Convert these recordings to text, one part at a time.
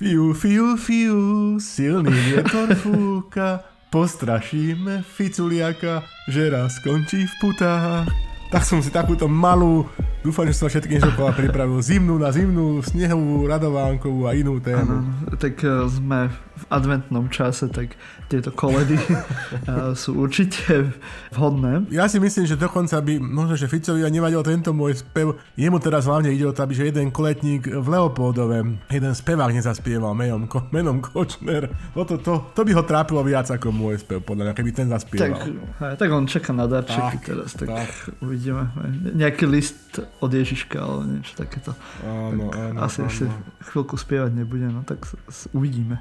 Fiu, fiu, fiu, silný vietor fúka, postrašíme Ficuliaka, že raz skončí v putách. Tak som si takúto malú, dúfam, že som všetkým šokola pripravil, zimnú na zimnú, snehovú, radovánkovú a inú tému. Ano, tak uh, sme v adventnom čase, tak tieto koledy uh, sú určite vhodné. Ja si myslím, že dokonca by, možno, že Ficovi nevadil tento môj spev, jemu teraz hlavne ide o to, aby že jeden koletník v Leopoldove, jeden spevák nezaspieval menom, menom Kočner. O to, to, to by ho trápilo viac ako môj spev, podľa mňa, keby ten zaspieval. Tak, hej, tak on čaká na darčeky tak, teraz, tak, tak. uvidíme. Nejaký list od Ježiška, alebo niečo takéto. Áno, tak áno, asi áno. ešte chvíľku spievať nebude, no tak s- s- uvidíme.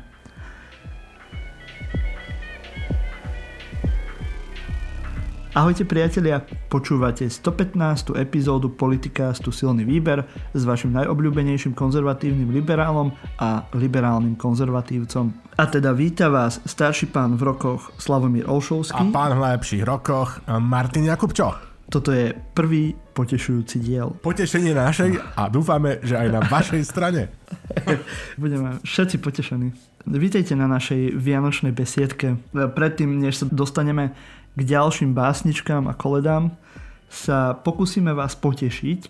Ahojte priatelia, počúvate 115. epizódu Politikástu Silný výber s vašim najobľúbenejším konzervatívnym liberálom a liberálnym konzervatívcom. A teda víta vás starší pán v rokoch Slavomír A Olšovský. pán v najlepších rokoch, Martin Jakubčo. Toto je prvý potešujúci diel. Potešenie na našej a dúfame, že aj na vašej strane. Budeme všetci potešení. Vítejte na našej vianočnej besiedke. Predtým, než sa dostaneme k ďalším básničkám a koledám, sa pokúsime vás potešiť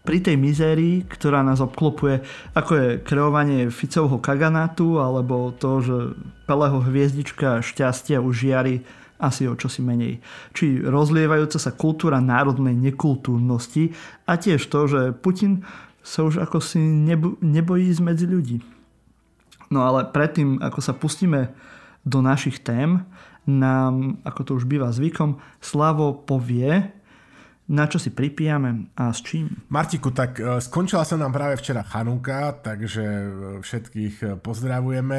pri tej mizérii, ktorá nás obklopuje, ako je kreovanie Ficovho kaganátu, alebo to, že Peleho hviezdička šťastia už žiari asi o čosi menej. Či rozlievajúca sa kultúra národnej nekultúrnosti a tiež to, že Putin sa už ako si nebo, nebojí ísť medzi ľudí. No ale predtým, ako sa pustíme do našich tém, nám, ako to už býva zvykom, Slavo povie, na čo si pripijame a s čím. Martiku, tak e, skončila sa nám práve včera Chanúka, takže e, všetkých e, pozdravujeme.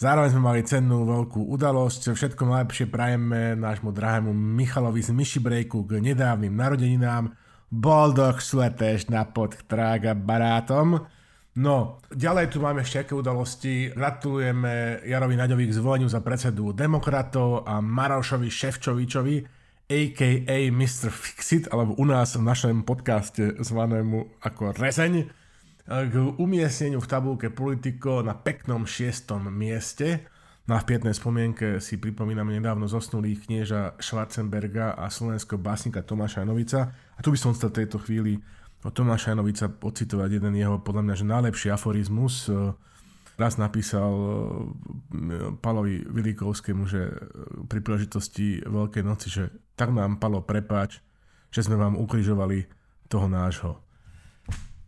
Zároveň sme mali cennú veľkú udalosť. Všetko najlepšie prajeme nášmu drahému Michalovi z Myšibrejku k nedávnym narodeninám. Boldog sleteš na pod trága barátom. No, ďalej tu máme ešte aké udalosti. Gratulujeme Jarovi Naďovi k zvoleniu za predsedu demokratov a Marošovi Ševčovičovi, a.k.a. Mr. Fixit, alebo u nás v našom podcaste zvanému ako Rezeň, k umiestneniu v tabulke Politico na peknom šiestom mieste. Na vpietnej spomienke si pripomíname nedávno zosnulých knieža Schwarzenberga a slovenského básnika Tomáša Janovica. A tu by som chcel v tejto chvíli od Tomáša Janovica ocitovať jeden jeho, podľa mňa, že najlepší aforizmus. Raz napísal eh, Palovi Vilikovskému, že eh, pri príležitosti Veľkej noci, že tak nám Palo prepáč, že sme vám ukrižovali toho nášho.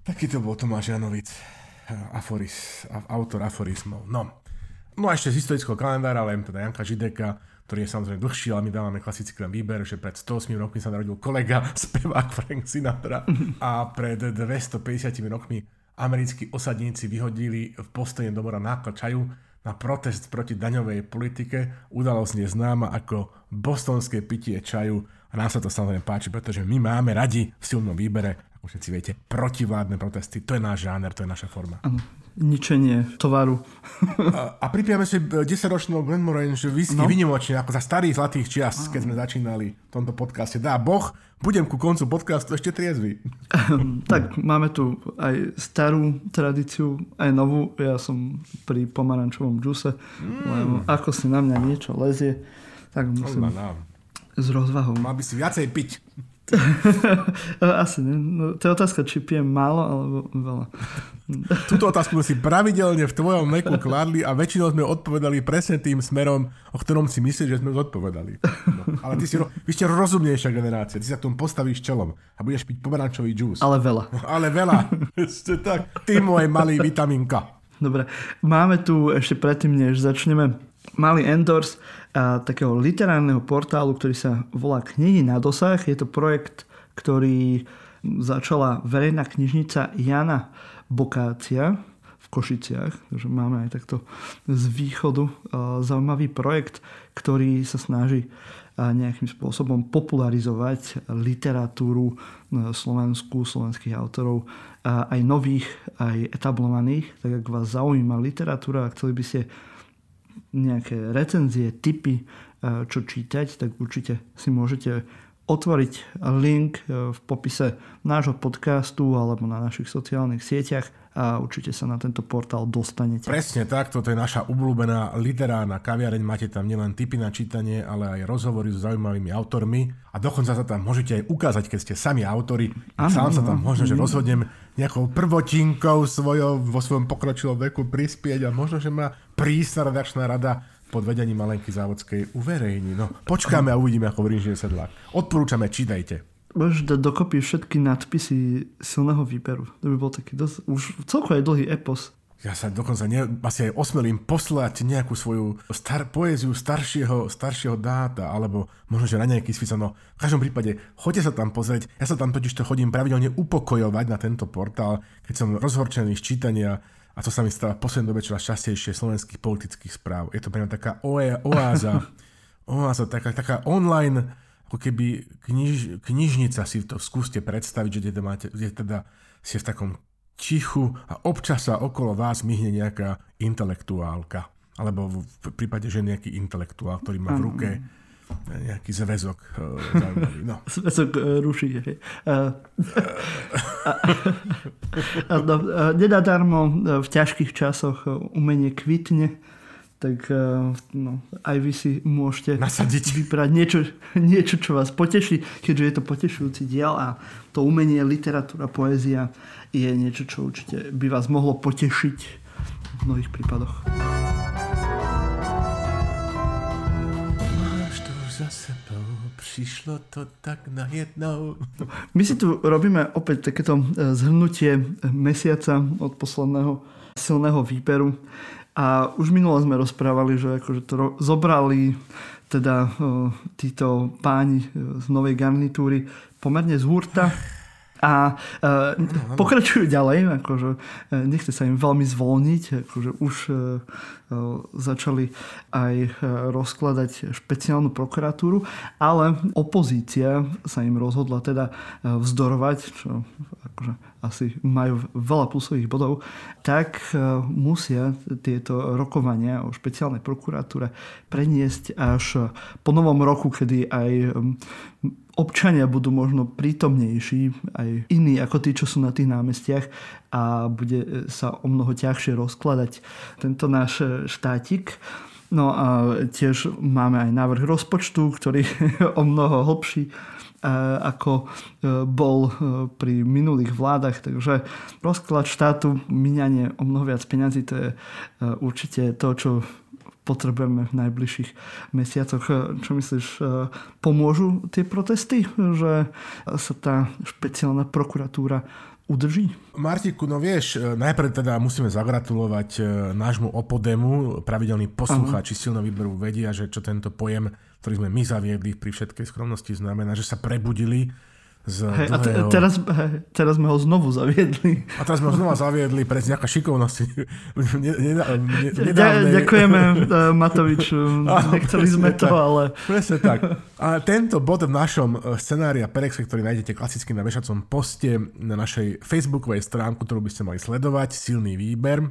Taký to bol Tomáš Janovic, aforis, autor aforizmov. No. no a ešte z historického kalendára, len teda Janka Žideka, ktorý je samozrejme dlhší, ale my dávame klasický len výber, že pred 108 rokmi sa narodil kolega, spevák Frank Sinatra a pred 250 rokmi americkí osadníci vyhodili v Bostone domora náklad čaju na protest proti daňovej politike. Udalosť je známa ako bostonské pitie čaju a nám sa to samozrejme páči, pretože my máme radi v silnom výbere, ako všetci viete, protivládne protesty. To je náš žáner, to je naša forma. Ano, ničenie tovaru. A, a pripijame si 10-ročnú Glenmorangie whisky no. Vynimočne, ako za starých zlatých čias, keď sme začínali v tomto podcaste. Dá Boh, budem ku koncu podcastu ešte triezvy. tak máme tu aj starú tradíciu, aj novú. Ja som pri pomarančovom džuse, mm. lebo ako si na mňa niečo lezie, tak musím s rozvahou. Mal by si viacej piť. Asi ne. No, to je otázka, či pijem málo alebo veľa. Túto otázku si pravidelne v tvojom meku kladli a väčšinou sme odpovedali presne tým smerom, o ktorom si myslíš, že sme zodpovedali. No, ale ty si, vy ste rozumnejšia generácia, ty sa k tomu postavíš čelom a budeš piť pomerančový džús. Ale veľa. Ale veľa. Ste tak, ty môj malý vitaminka. Dobre, máme tu ešte predtým, než začneme, malý endorse a, takého literárneho portálu, ktorý sa volá Knihy na dosah. Je to projekt, ktorý začala verejná knižnica Jana Bokácia v Košiciach, takže máme aj takto z východu a, zaujímavý projekt, ktorý sa snaží a, nejakým spôsobom popularizovať literatúru e, slovenskú, slovenských autorov, aj nových, aj etablovaných. Tak ak vás zaujíma literatúra a chceli by ste nejaké recenzie, typy, čo čítať, tak určite si môžete otvoriť link v popise nášho podcastu alebo na našich sociálnych sieťach a určite sa na tento portál dostanete. Presne tak, toto je naša obľúbená literárna kaviareň, máte tam nielen tipy na čítanie, ale aj rozhovory s zaujímavými autormi a dokonca sa tam môžete aj ukázať, keď ste sami autori. Ano, Sám sa tam možno, že rozhodnem nejakou prvotinkou svojou, vo svojom pokročilom veku prispieť a možno, že ma prísna redakčná rada pod vedením Malenky Závodskej uverejní. No, počkáme a uvidíme, ako v Rinžie sedlák. Odporúčame, čítajte. Môžeš dať dokopy všetky nadpisy silného výberu. To by bol taký dosť, už celko aj dlhý epos. Ja sa dokonca ne, asi aj osmelím poslať nejakú svoju star, poéziu staršieho, staršieho dáta, alebo možno, že na nejaký spis. No, v každom prípade, choďte sa tam pozrieť. Ja sa tam totiž to chodím pravidelne upokojovať na tento portál, keď som rozhorčený z čítania a to sa mi stáva v poslednej dobe čoraz častejšie slovenských politických správ. Je to pre mňa taká oáza, oáza, taká, taká online ako keby kniž, knižnica si to skúste predstaviť, že teda, máte, že teda ste v takom tichu a občas sa okolo vás myhne nejaká intelektuálka. Alebo v prípade, že nejaký intelektuál, ktorý má v ruke nejaký zväzok uh, zaujímavý. No. Zväzok uh, ruší. Hej. Uh, no, nenadarmo v ťažkých časoch umenie kvitne tak eh, no, aj vy si môžete Nasadiť. vybrať niečo, niečo, čo vás poteší, keďže je to potešujúci diel a to umenie, literatúra, poézia je niečo, čo určite by vás mohlo potešiť v mnohých prípadoch. Za sebou, prišlo to tak na jednou. My si tu robíme opäť takéto eh, zhrnutie mesiaca od posledného silného výberu. A už minule sme rozprávali, že akože to ro- zobrali teda o, títo páni z novej garnitúry pomerne z hurta a e, pokračujú ďalej, akože e, nechce sa im veľmi zvolniť, akože už e, začali aj rozkladať špeciálnu prokuratúru, ale opozícia sa im rozhodla teda vzdorovať, čo akože asi majú veľa plusových bodov, tak musia tieto rokovania o špeciálnej prokuratúre preniesť až po novom roku, kedy aj občania budú možno prítomnejší, aj iní ako tí, čo sú na tých námestiach a bude sa o mnoho ťažšie rozkladať tento náš štátik. No a tiež máme aj návrh rozpočtu, ktorý je o mnoho hlbší ako e, bol e, pri minulých vládach. Takže rozklad štátu, minanie o mnoho viac peňazí, to je e, určite to, čo potrebujeme v najbližších mesiacoch. Čo myslíš, pomôžu tie protesty, že sa tá špeciálna prokuratúra udrží? Martiku, no vieš, najprv teda musíme zagratulovať nášmu opodemu. Pravidelní poslucháči silno výberu vedia, že čo tento pojem ktorý sme my zaviedli pri všetkej skromnosti, znamená, že sa prebudili z hej. A te, teraz, hej, teraz sme ho znovu zaviedli. A teraz sme ho znova zaviedli pre nejaká šikovnosť. ne, ne, ne, Ďakujeme, uh, Matovič. Nechceli sme to, tak, ale... Presne tak. A tento bod v našom e, scenári a Perexe, ktorý nájdete klasicky na vešacom poste na našej facebookovej stránku, ktorú by ste mali sledovať, silný výber,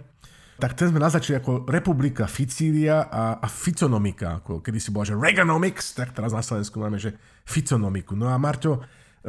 tak ten sme naznačili ako Republika Ficília a, a Ficonomika, ako kedy si bola, že Reaganomics, tak teraz na Slovensku máme, že Ficonomiku. No a Marťo,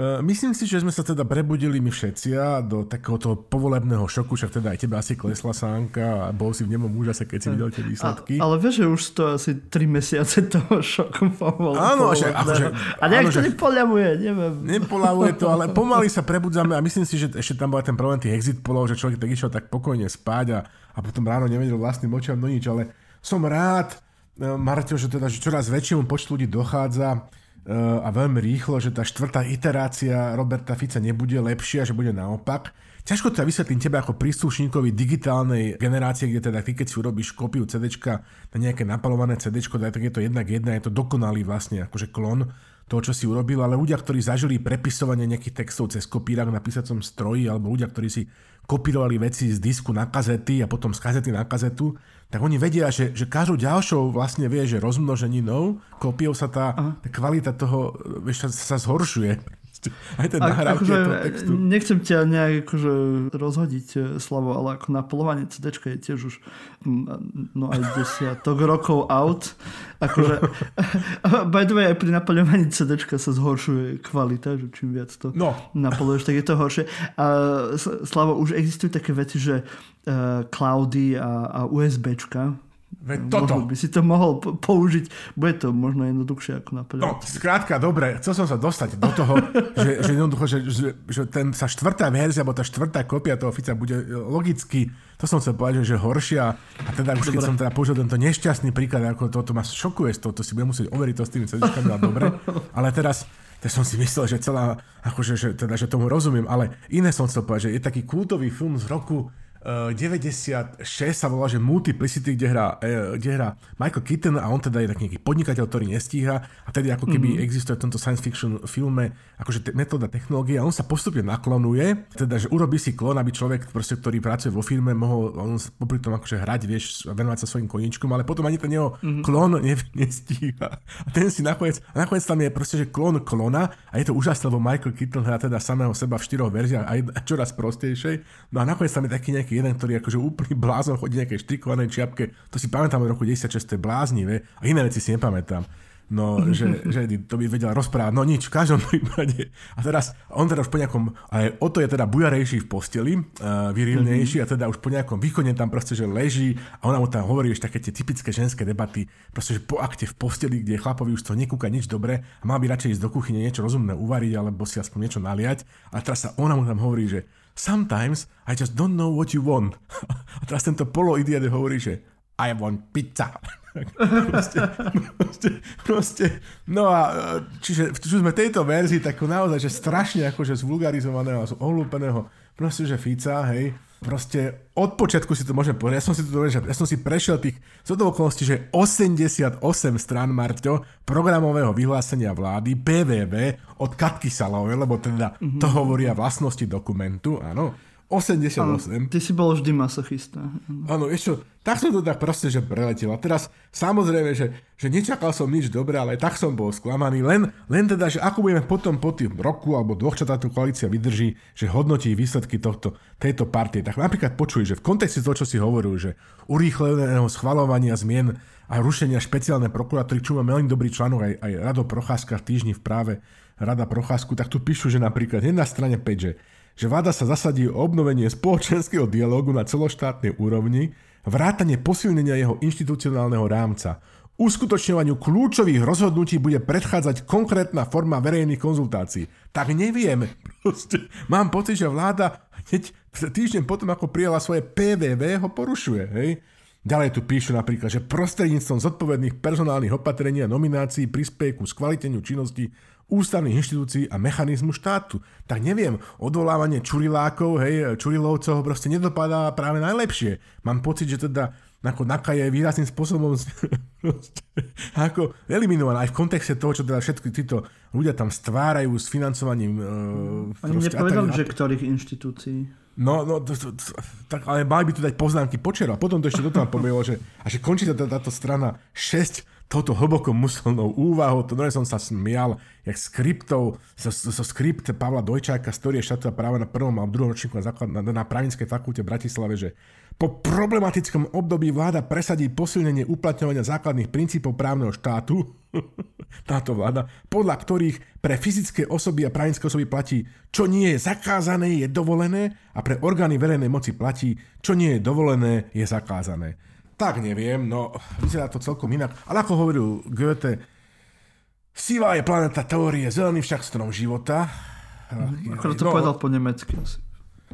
myslím si, že sme sa teda prebudili my všetci do takéhoto povolebného šoku, však teda aj teba asi klesla sánka a bol si v nemom úžase, keď si videl tie výsledky. A, ale vieš, že už to asi 3 mesiace toho šoku povol, Áno, že, akože, A nejak to nepoľavuje, neviem. Nepoľavuje to, ale pomaly sa prebudzame a myslím si, že ešte tam bol ten problém tých exit polov, že človek tak išiel tak pokojne spať a, a potom ráno nevedel vlastným očiam do nič, ale som rád, e, Marťo, že teda že čoraz väčšiemu počtu ľudí dochádza a veľmi rýchlo, že tá štvrtá iterácia Roberta Fica nebude lepšia, že bude naopak. Ťažko to ja vysvetlím tebe ako príslušníkovi digitálnej generácie, kde teda ty keď si urobíš kópiu CD na nejaké napalované CD, tak je to jednak jedna, je to dokonalý vlastne akože klon toho, čo si urobil, ale ľudia, ktorí zažili prepisovanie nejakých textov cez kopírak na písacom stroji, alebo ľudia, ktorí si kopírovali veci z disku na kazety a potom z kazety na kazetu, tak oni vedia, že, že každou ďalšou vlastne vie, že rozmnoženinou, kópiou sa tá, tá kvalita toho vieš, sa, sa zhoršuje. Aj ten nahrávky akože, textu. Nechcem ťa nejak akože rozhodiť, e, Slavo, ale ako napolovanie CD je tiež už no aj desiatok rokov out. Akože, by the way, aj pri napoľovaní CD sa zhoršuje kvalita, že čím viac to no. napoluješ, tak je to horšie. A Slavo, už existujú také veci, že uh, cloudy a, a USBčka, Veď toto. Možno by si to mohol použiť. Bude to možno jednoduchšie ako na No, skrátka, dobre, chcel som sa dostať do toho, že, že jednoducho, že, že, že ten, sa štvrtá verzia, alebo tá štvrtá kopia toho Fica bude logicky, to som chcel povedať, že horšia. A teda už keď som teda použil tento nešťastný príklad, ako toto ma šokuje toho, to si budem musieť overiť to s tými CDčkami, ale dobre. Ale teraz, to som si myslel, že celá, akože, že, teda, že tomu rozumiem, ale iné som chcel povedať, že je taký kultový film z roku 96 sa volá, že Multiplicity, kde hrá, e, kde hrá Michael Keaton a on teda je taký nejaký podnikateľ, ktorý nestíha a tedy ako keby mm-hmm. existuje v tomto science fiction filme akože te- metóda technológie a on sa postupne naklonuje, teda že urobí si klon, aby človek, proste, ktorý pracuje vo firme, mohol on popri tom akože hrať, vieš, venovať sa svojim koničkom, ale potom ani ten jeho mm-hmm. klon ne, nestíha. A ten si nakoniec, a nakoniec tam je proste, že klon klona a je to úžasné, lebo Michael Keaton hrá teda samého seba v štyroch verziách aj čoraz prostejšej. No a nakoniec tam je taký nejaký taký jeden, ktorý akože úplný blázon chodí nejakej štrikovanej čiapke. To si pamätám od roku 96, to je bláznivé. A iné veci si nepamätám. No, že, že to by vedela rozprávať. No nič, v každom prípade. A teraz, on teda už po nejakom, aj o to je teda bujarejší v posteli, uh, virilnejší mm-hmm. a teda už po nejakom výkone tam proste, že leží a ona mu tam hovorí už také tie typické ženské debaty, proste, že po akte v posteli, kde chlapovi už to nekúka nič dobre a má by radšej ísť do kuchyne niečo rozumné uvariť alebo si aspoň niečo naliať. A teraz sa ona mu tam hovorí, že sometimes I just don't know what you want. A teraz tento poloidiot hovorí, že I want pizza. proste, proste, proste, no a čiže, čiže sme tejto verzii tak naozaj, že strašne akože zvulgarizovaného a ohlúpeného proste, že Fica, hej, proste od počiatku si to môžem povedať, ja som si to že ja som si prešiel tých z okolností, že 88 strán Marťo programového vyhlásenia vlády PVV od Katky Salovej, lebo teda to hovoria vlastnosti dokumentu, áno 88. Ano, ty si bol vždy masochista. Áno, ešte, tak som to tak proste, že preletel. A teraz samozrejme, že, že nečakal som nič dobré, ale tak som bol sklamaný. Len, len teda, že ako budeme potom po tým roku alebo dvoch, čo táto koalícia vydrží, že hodnotí výsledky tohto, tejto partie. Tak napríklad počuj, že v kontexte toho, čo si hovoril, že urýchleného schvalovania zmien a rušenia špeciálnej prokuratúry, čo má veľmi dobrý článok aj, aj Rado Procházka v týždni v práve Rada Procházku, tak tu píšu, že napríklad na strane 5, že že vláda sa zasadí o obnovenie spoločenského dialógu na celoštátnej úrovni, vrátanie posilnenia jeho inštitucionálneho rámca. Uskutočňovaniu kľúčových rozhodnutí bude predchádzať konkrétna forma verejných konzultácií. Tak neviem. Proste, mám pocit, že vláda hneď týždeň potom, ako prijala svoje PVV, ho porušuje. Hej? Ďalej tu píšu napríklad, že prostredníctvom zodpovedných personálnych opatrení a nominácií prispiejú ku skvaliteniu činnosti ústavných inštitúcií a mechanizmu štátu. Tak neviem, odvolávanie čurilákov, hej, čurilovcov proste nedopadá práve najlepšie. Mám pocit, že teda ako NAKA je výrazným spôsobom ako eliminovaná aj v kontexte toho, čo teda všetky títo ľudia tam stvárajú s financovaním. Uh, Oni nepovedali, že ktorých inštitúcií. No, no to, to, to, tak, ale mali by tu dať poznámky počera. Potom to ešte do toho povedalo, že, a že končí tá, táto strana 6 touto hlboko muselnou úvahou, to som sa smial, jak skriptov, so, so skript Pavla Dojčáka, storie štátu a práva na prvom a druhom ročníku na, základ, na, na právnickej fakulte v Bratislave, že po problematickom období vláda presadí posilnenie uplatňovania základných princípov právneho štátu, táto vláda, podľa ktorých pre fyzické osoby a právnické osoby platí, čo nie je zakázané, je dovolené a pre orgány verejnej moci platí, čo nie je dovolené, je zakázané. Tak neviem, no vyzerá to celkom inak. Ale ako hovoril Goethe, Sivá je planeta teórie, zelený však strom života. Ako to no, povedal po nemecky asi.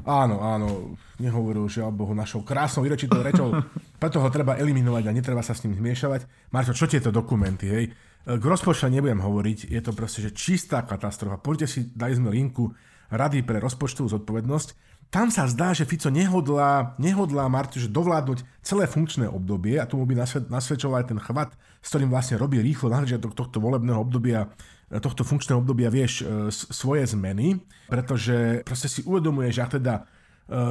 Áno, áno, nehovoril, že Bohu našou krásnou vyrečitou rečou, preto ho treba eliminovať a netreba sa s ním zmiešavať. Marčo, čo tieto dokumenty, hej? K rozpočtu nebudem hovoriť, je to proste, že čistá katastrofa. Poďte si, dali sme linku Rady pre rozpočtovú zodpovednosť tam sa zdá, že Fico nehodlá, nehodlá Martiš dovládnuť celé funkčné obdobie a tomu by nasvedčoval aj ten chvat, s ktorým vlastne robí rýchlo na tohto volebného obdobia tohto funkčného obdobia vieš e, svoje zmeny, pretože proste si uvedomuje, že ak teda e,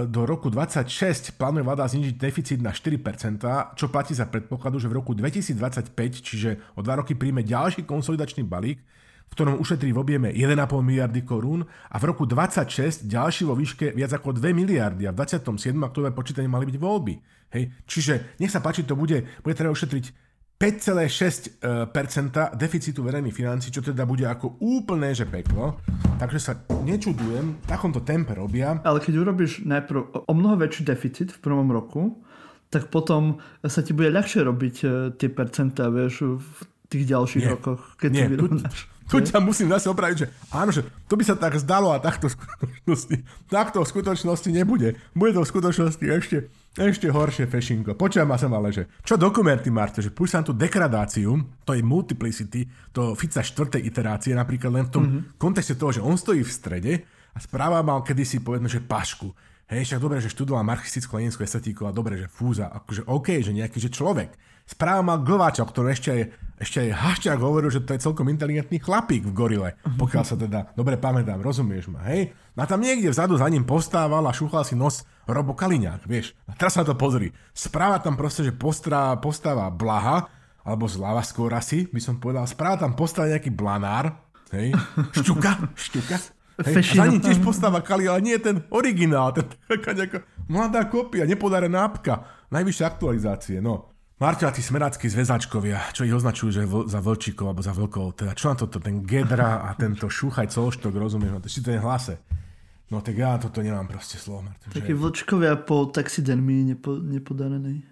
do roku 26 plánuje vláda znižiť deficit na 4%, čo platí za predpokladu, že v roku 2025, čiže o dva roky príjme ďalší konsolidačný balík, v ktorom ušetrí v objeme 1,5 miliardy korún a v roku 26 ďalší vo výške viac ako 2 miliardy a v 27. október počítanie mali byť voľby. Hej. Čiže nech sa páči, to bude, bude treba ušetriť 5,6% deficitu verejných financí, čo teda bude ako úplné, že peklo. Takže sa nečudujem, v takomto tempe robia. Ale keď urobíš najprv o mnoho väčší deficit v prvom roku, tak potom sa ti bude ľahšie robiť e, tie percentá, vieš, v tých ďalších nie, rokoch, keď nie, tu, tu ťa musím zase opraviť, že áno, že to by sa tak zdalo a takto v skutočnosti, takto v skutočnosti nebude. Bude to v skutočnosti ešte ešte horšie fešinko. Počujem ma sem ale, že čo dokumenty, Marte, že púšťam tú degradáciu, to je multiplicity, to Fica štvrtej iterácie, napríklad len v tom mm-hmm. kontexte toho, že on stojí v strede a správa mal kedysi povedno, že pašku. Hej, však dobre, že študoval marxistickú leninskú estetiku a dobre, že fúza, akože OK, že nejaký, že človek. Správa mal Glváča, ktorý ešte aj, ešte aj Haščák hovoril, že to je celkom inteligentný chlapík v gorile, pokiaľ sa teda dobre pamätám, rozumieš ma, hej? No a tam niekde vzadu za ním postával a šúchal si nos Robo Kaliňák, vieš. A teraz sa to pozri. Správa tam proste, že postrá, postáva Blaha, alebo zľava skôr asi, by som povedal, správa tam postáva nejaký Blanár, hej? Šťuka, šťuka. Hej, a za ním tiež postáva Kali, ale nie je ten originál, ten taká nejaká mladá kopia, nepodarená apka, najvyššie aktualizácie, no. Marťo a tí smeráckí zväzačkovia, čo ich označujú že vl- za vlčíkov alebo za vlkov, teda čo na toto, ten Gedra a tento šúchaj colštok, rozumieš, no to si to je hlase. No tak ja toto nemám proste slovo, Martin. Takí že... vlčkovia po taxidermii nepo, nepodarenej.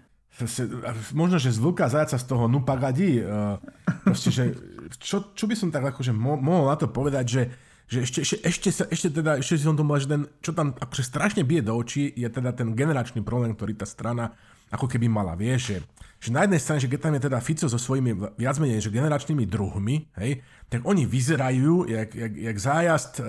Možno, že z vlka zajaca z toho nupagadí. Uh, proste, že čo, čo by som tak akože mo- mohol na to povedať, že že ešte, ešte, ešte, sa, ešte teda, ešte si som to povedal, že ten, čo tam akože strašne bije do očí, je teda ten generačný problém, ktorý tá strana ako keby mala, vieš, že že na jednej strane, že keď tam je teda Fico so svojimi viac menej že generačnými druhmi, hej, tak oni vyzerajú jak, jak, jak zájazd e,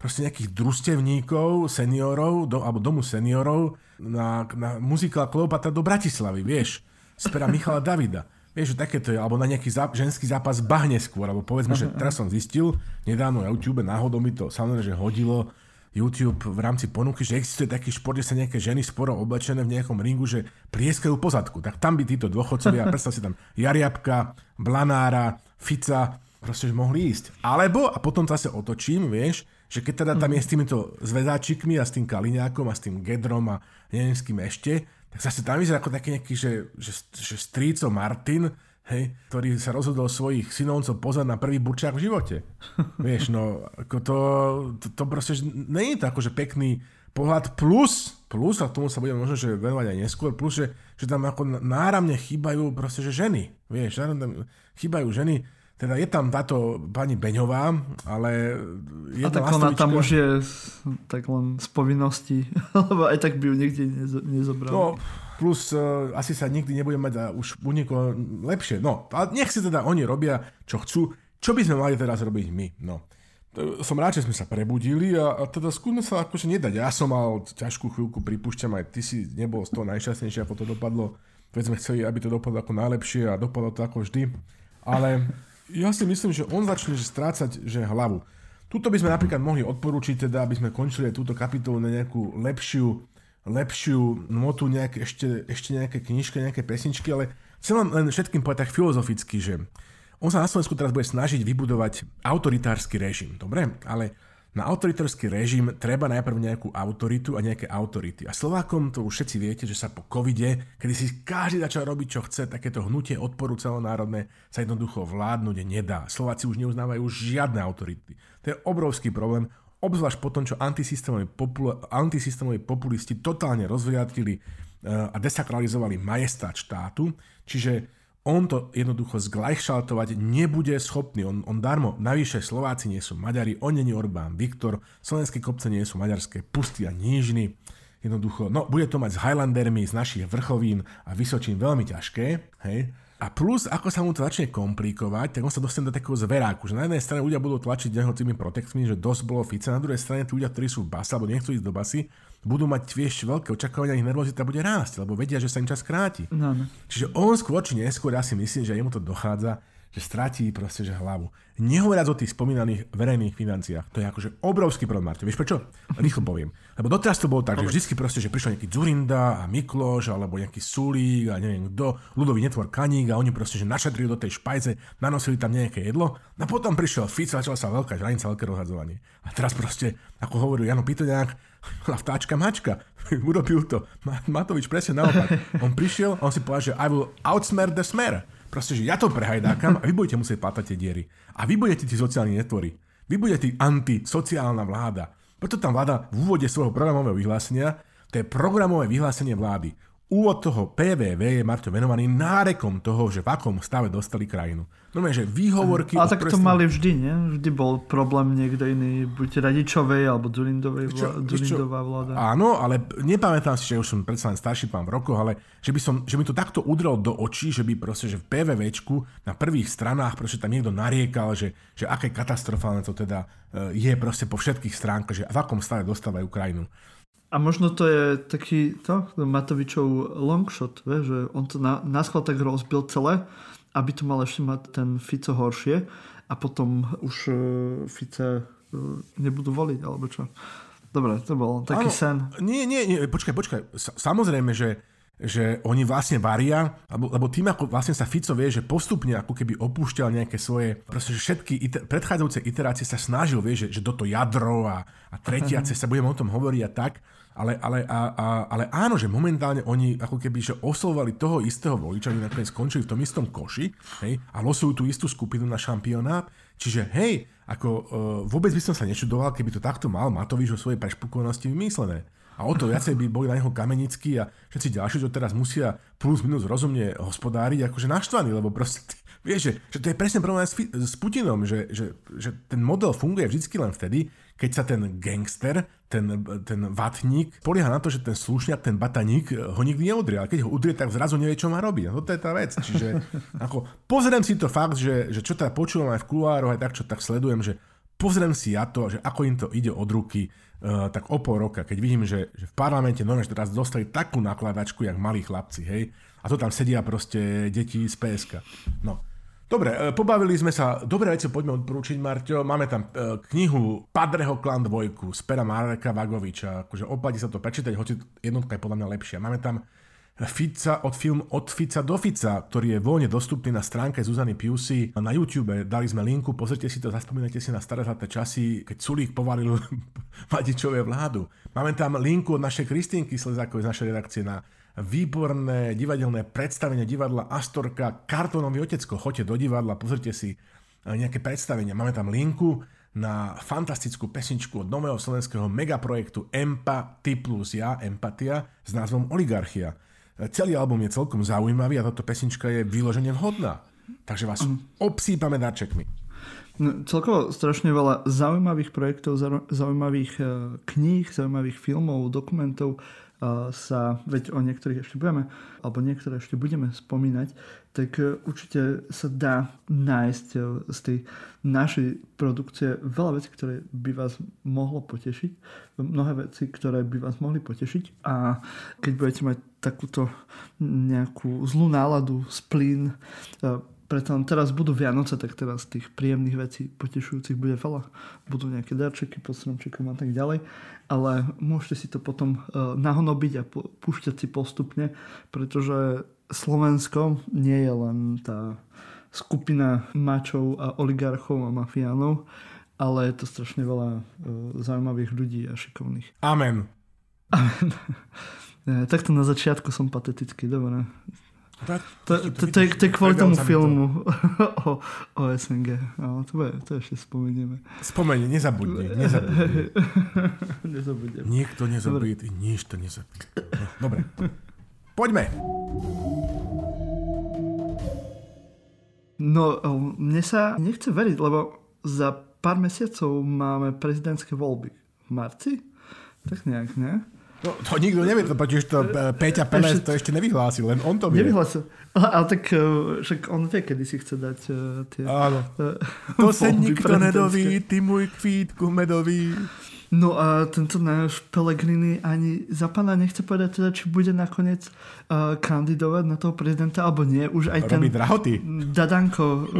proste nejakých družstevníkov, seniorov, do, alebo domu seniorov na, na muzikál Kleopatra do Bratislavy, vieš, z pera Michala Davida. Vieš, že takéto je, alebo na nejaký záp- ženský zápas bahne skôr, alebo povedzme, že teraz som zistil, nedávno na YouTube, náhodou mi to samozrejme, že hodilo, YouTube v rámci ponuky, že existuje taký šport, že sa nejaké ženy sporo oblečené v nejakom ringu, že plieskajú pozadku. Tak tam by títo dôchodcovia, predstav si tam Jariabka, Blanára, Fica, proste že mohli ísť. Alebo, a potom zase otočím, vieš, že keď teda tam je s týmito zväzáčikmi a s tým Kaliňákom a s tým Gedrom a neviem s kým ešte, tak zase tam vyzerá ako taký nejaký, že, že, že stríco Martin, hej, ktorý sa rozhodol svojich synovcov pozrieť na prvý burčák v živote. Vieš, no, ako to, to, to proste, nie je to akože pekný pohľad plus, plus, a tomu sa budeme možno že venovať aj neskôr, plus, že, že tam ako náramne chýbajú proste, že ženy, vieš, tam chýbajú ženy, teda je tam táto pani Beňová, ale je A tak ona tam už je tak len z povinnosti, lebo aj tak by ju nikde nezobral. No, plus uh, asi sa nikdy nebude mať a už u niekoho lepšie. No, a nech si teda oni robia, čo chcú. Čo by sme mali teraz robiť my? No, som rád, že sme sa prebudili a, a teda skúsme sa akože nedať. Ja som mal ťažkú chvíľku, pripúšťam, aj ty si nebol z toho najšťastnejšie, ako to dopadlo. Veď sme chceli, aby to dopadlo ako najlepšie a dopadlo to ako vždy. Ale ja si myslím, že on začne že strácať že hlavu. Tuto by sme napríklad mohli odporúčiť, teda, aby sme končili túto kapitolu na nejakú lepšiu lepšiu notu, nejaké, ešte, ešte nejaké knižky, nejaké pesničky, ale chcem vám len všetkým povedať tak filozoficky, že on sa na Slovensku teraz bude snažiť vybudovať autoritársky režim, dobre? Ale na autoritársky režim treba najprv nejakú autoritu a nejaké autority. A Slovákom to už všetci viete, že sa po covide, kedy si každý začal robiť, čo chce, takéto hnutie odporu celonárodné sa jednoducho vládnuť nedá. Slováci už neuznávajú žiadne autority. To je obrovský problém obzvlášť po tom, čo antisystémoví, popul- antisystémoví populisti totálne rozvriadili uh, a desakralizovali majestát štátu, čiže on to jednoducho zglajšaltovať nebude schopný. On, on darmo, navyše Slováci nie sú Maďari, on není Orbán Viktor, slovenské kopce nie sú maďarské pusty a nížiny. Jednoducho, no bude to mať s Highlandermi z našich vrchovín a Vysočín veľmi ťažké, hej. A plus, ako sa mu to začne komplikovať, tak on sa dostane do takého zveráku, že na jednej strane ľudia budú tlačiť jeho tými protektmi, že dosť bolo Fica, na druhej strane tí ľudia, ktorí sú v base alebo nechcú ísť do basy, budú mať vieš, veľké očakávania, ich nervozita bude rásť, lebo vedia, že sa im čas kráti. No, no. Čiže on skôr či neskôr, ja si myslím, že jemu to dochádza, že stratí proste že hlavu. Nehovoriac o tých spomínaných verejných financiách. To je akože obrovský problém, Martin. Vieš prečo? Rýchlo poviem. Lebo doteraz to bolo tak, že vždycky proste, že prišiel nejaký Zurinda a Mikloš, alebo nejaký Sulík a neviem kto, ľudový netvor Kaník a oni proste, že našetrili do tej špajze, nanosili tam nejaké jedlo. A potom prišiel Fico, začala sa veľká žranica, veľké rozhadzovanie. A teraz proste, ako hovoril Jano Pitoňák, vtáčka mačka. Urobil to. Matovič presne naopak. On prišiel, on si povedal, že I will outsmare the smer. Proste, že ja to prehajdákam a vy budete musieť pátať tie diery. A vy budete tí sociálni netvory. Vy budete antisociálna vláda. Preto tam vláda v úvode svojho programového vyhlásenia, to je programové vyhlásenie vlády. Úvod toho PVV je, Marto, venovaný nárekom toho, že v akom stave dostali krajinu. No že výhovorky... A tak to presne... mali vždy, nie? Vždy bol problém niekto iný, buď Radičovej alebo Durindovej vlá... Durindová vláda. Áno, ale nepamätám si, že už som predsa len starší pán v rokoch, ale že by, som, že mi to takto udrel do očí, že by proste, že v PVVčku na prvých stranách proste tam niekto nariekal, že, že aké katastrofálne to teda e, je proste po všetkých stránkach, že v akom stave dostávajú krajinu. A možno to je taký to, Matovičov longshot, vie, že on to na, na tak rozbil celé, aby to mal ešte mať ten Fico horšie a potom už uh, Fice uh, nebudú voliť, alebo čo. Dobre, to bol taký ano, sen. Nie, nie, nie, počkaj, počkaj. Samozrejme, že že oni vlastne varia, lebo, lebo tým, ako vlastne sa Fico vie, že postupne ako keby opúšťal nejaké svoje, proste, všetky iter, predchádzajúce iterácie sa snažil, vie, že, že do to jadro a, a tretiace sa budeme o tom hovoriť a tak, ale, ale, a, a, ale áno, že momentálne oni ako keby že oslovali toho istého voliča, oni nakoniec skončili v tom istom koši hej, a losujú tú istú skupinu na šampionát. Čiže hej, ako uh, vôbec by som sa nečudoval, keby to takto mal Matovič o svojej prešpukovanosti vymyslené. A o to viacej by boli na neho kamenickí a všetci ďalší, čo teraz musia plus minus rozumne hospodáriť, akože naštvaní, lebo proste Vieš, že, že to je presne problém s, s Putinom, že, že, že ten model funguje vždy len vtedy, keď sa ten gangster, ten, ten vatník polieha na to, že ten slušňak, ten bataník ho nikdy neudrie. Ale keď ho udrie, tak zrazu nevie, čo má robiť. A toto je tá vec. Čiže ako, pozriem si to fakt, že, že čo teda počúvam aj v kulároch, aj tak, čo tak sledujem, že pozriem si ja to, že ako im to ide od ruky, uh, tak o pol roka, keď vidím, že, že v parlamente normálne teraz dostali takú nakladačku, jak malí chlapci, hej, a to tam sedia proste deti z PSK. No, Dobre, e, pobavili sme sa, dobré veci poďme odporúčiť, Marťo. Máme tam e, knihu Padreho klan dvojku z pera Mareka Vagoviča. Akože oplatí sa to prečítať, hoci jednotka je podľa mňa lepšia. Máme tam Fica od film Od Fica do Fica, ktorý je voľne dostupný na stránke Zuzany Piusy na YouTube. Dali sme linku, pozrite si to, zaspomínajte si na staré zlaté časy, keď Sulík povalil Vadičové vládu. Máme tam linku od našej Kristínky Slezákovej z našej redakcie na výborné divadelné predstavenie divadla Astorka Kartónový otecko. Choďte do divadla, pozrite si eh, nejaké predstavenia. Máme tam linku na fantastickú pesničku od nového slovenského megaprojektu Empaty plus ja, Empatia s názvom Oligarchia. Eh, celý album je celkom zaujímavý a táto pesnička je vyložene vhodná. Takže vás mm. obsýpame darčekmi. No, celkovo strašne veľa zaujímavých projektov, zaujímavých eh, kníh, zaujímavých filmov, dokumentov sa, veď o niektorých ešte budeme, alebo niektoré ešte budeme spomínať, tak e, určite sa dá nájsť e, z tej našej produkcie veľa vecí, ktoré by vás mohlo potešiť, mnohé veci, ktoré by vás mohli potešiť. A keď budete mať takúto nejakú zlú náladu, splín, e, preto teraz budú Vianoce, tak teraz tých príjemných vecí potešujúcich bude veľa. Budú nejaké darčeky pod stromčekom a tak ďalej, ale môžete si to potom uh, nahonobiť a púšťať si postupne, pretože Slovensko nie je len tá skupina mačov a oligarchov a mafiánov, ale je to strašne veľa uh, zaujímavých ľudí a šikovných. Amen. Amen. Takto na začiatku som patetický, dobre. To, je, kvôli tomu filmu o, o SNG. No, to, bude, to ešte spomenieme. Spomeň, nezabudni. Nezabudni. nezabudni. Niekto nezabudne, nič to nezabudne. No, dobre. Poďme. No, mne sa nechce veriť, lebo za pár mesiacov máme prezidentské voľby. V marci? Tak nejak, ne? No, to nikto nevie, to totiž to e, Peťa Peles to ešte nevyhlásil, len on to vie. Nevyhlásil. Ale, tak e, však on vie, kedy si chce dať uh, tie... Áno. To sa nikto nedoví, ty môj kvítku medový. No a tento náš Pellegrini ani za pána nechce povedať teda, či bude nakoniec uh, kandidovať na toho prezidenta, alebo nie. Už aj Robí ten drahoty. Dadanko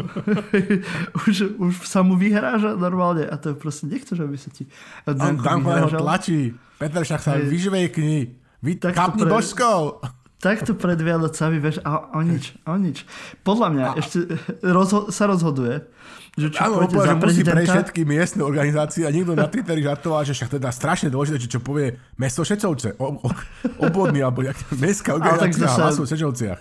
už, už sa mu vyhráža normálne a to proste nechceš, aby sa ti Danko Danko vyhrážal. tlačí. Peter však sa vyžvejkni. Vy Tak to kapni pre- božskou. Takto pred Vianocami, vieš, a o nič, o nič. Podľa mňa A- ešte rozho- sa rozhoduje, že či Áno, za že musí prezidenta. všetky miestne organizácie a niekto na Twitteri žartoval, že však teda strašne dôležité, že čo povie mesto Šečovce, o, o, obvodný, alebo jak, mestská organizácia hlasu v Šečovciach.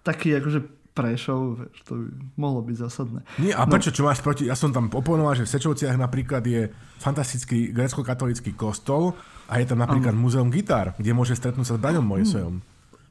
Taký akože Prešov, to by mohlo byť zásadné. Nie, a No. prečo, čo máš proti? Ja som tam oponoval, že v Sečovciach napríklad je fantastický grecko-katolický kostol a je tam napríklad múzeum gitár, kde môže stretnúť sa s Braňom Mojsejom.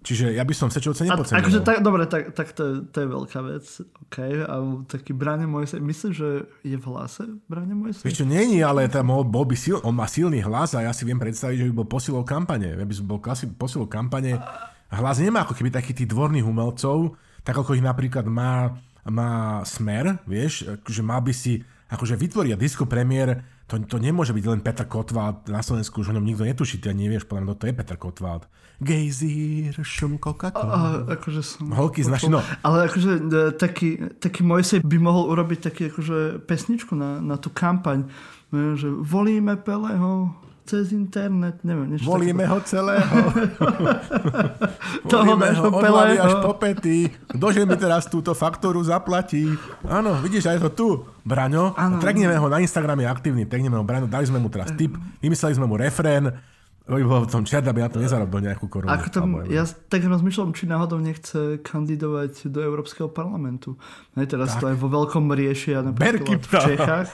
Čiže ja by som Sečovce A, nepodceňoval. akože tak, dobre, tak, tak to, je, to je veľká vec. OK, a taký Brane Mojsej, myslíš, že je v hlase Brane Mojsej? Vieš čo, nie, ale tam bol, bol by sil, on má silný hlas a ja si viem predstaviť, že by bol posilou kampane. Ja by som bol klasi, posilou kampane. Hlas nemá ako keby takých tých dvorných umelcov, tak ako ich napríklad má, má Smer, vieš, že mal by si akože vytvoria disco premiér, to, to nemôže byť len Petr Kotwald na Slovensku, už o ňom nikto netuší, ty nevieš, podľa mňa, to je Petr Kotwald. Gejzír, šum Coca-Cola. A, akože som... Holky z no. Ale akože e, taký, taký Mojsej by mohol urobiť taký akože pesničku na, na tú kampaň, e, že volíme Peleho cez internet, neviem, niečo Volíme ho celého. Toho Volíme ho Pelého. až po pety. Ktože mi teraz túto faktúru zaplatí? Áno, vidíš, aj to tu. Braňo, Áno. tregneme ho na Instagrame, je aktívny, tregneme ho, Braňo, dali sme mu teraz tip, vymysleli sme mu refrén, bol v tom čert, aby na to nezarobil nejakú korunu. Ako tam, ja tak rozmýšľam, či náhodou nechce kandidovať do Európskeho parlamentu. Hej, teraz to aj vo veľkom riešia napríklad v. Čechách,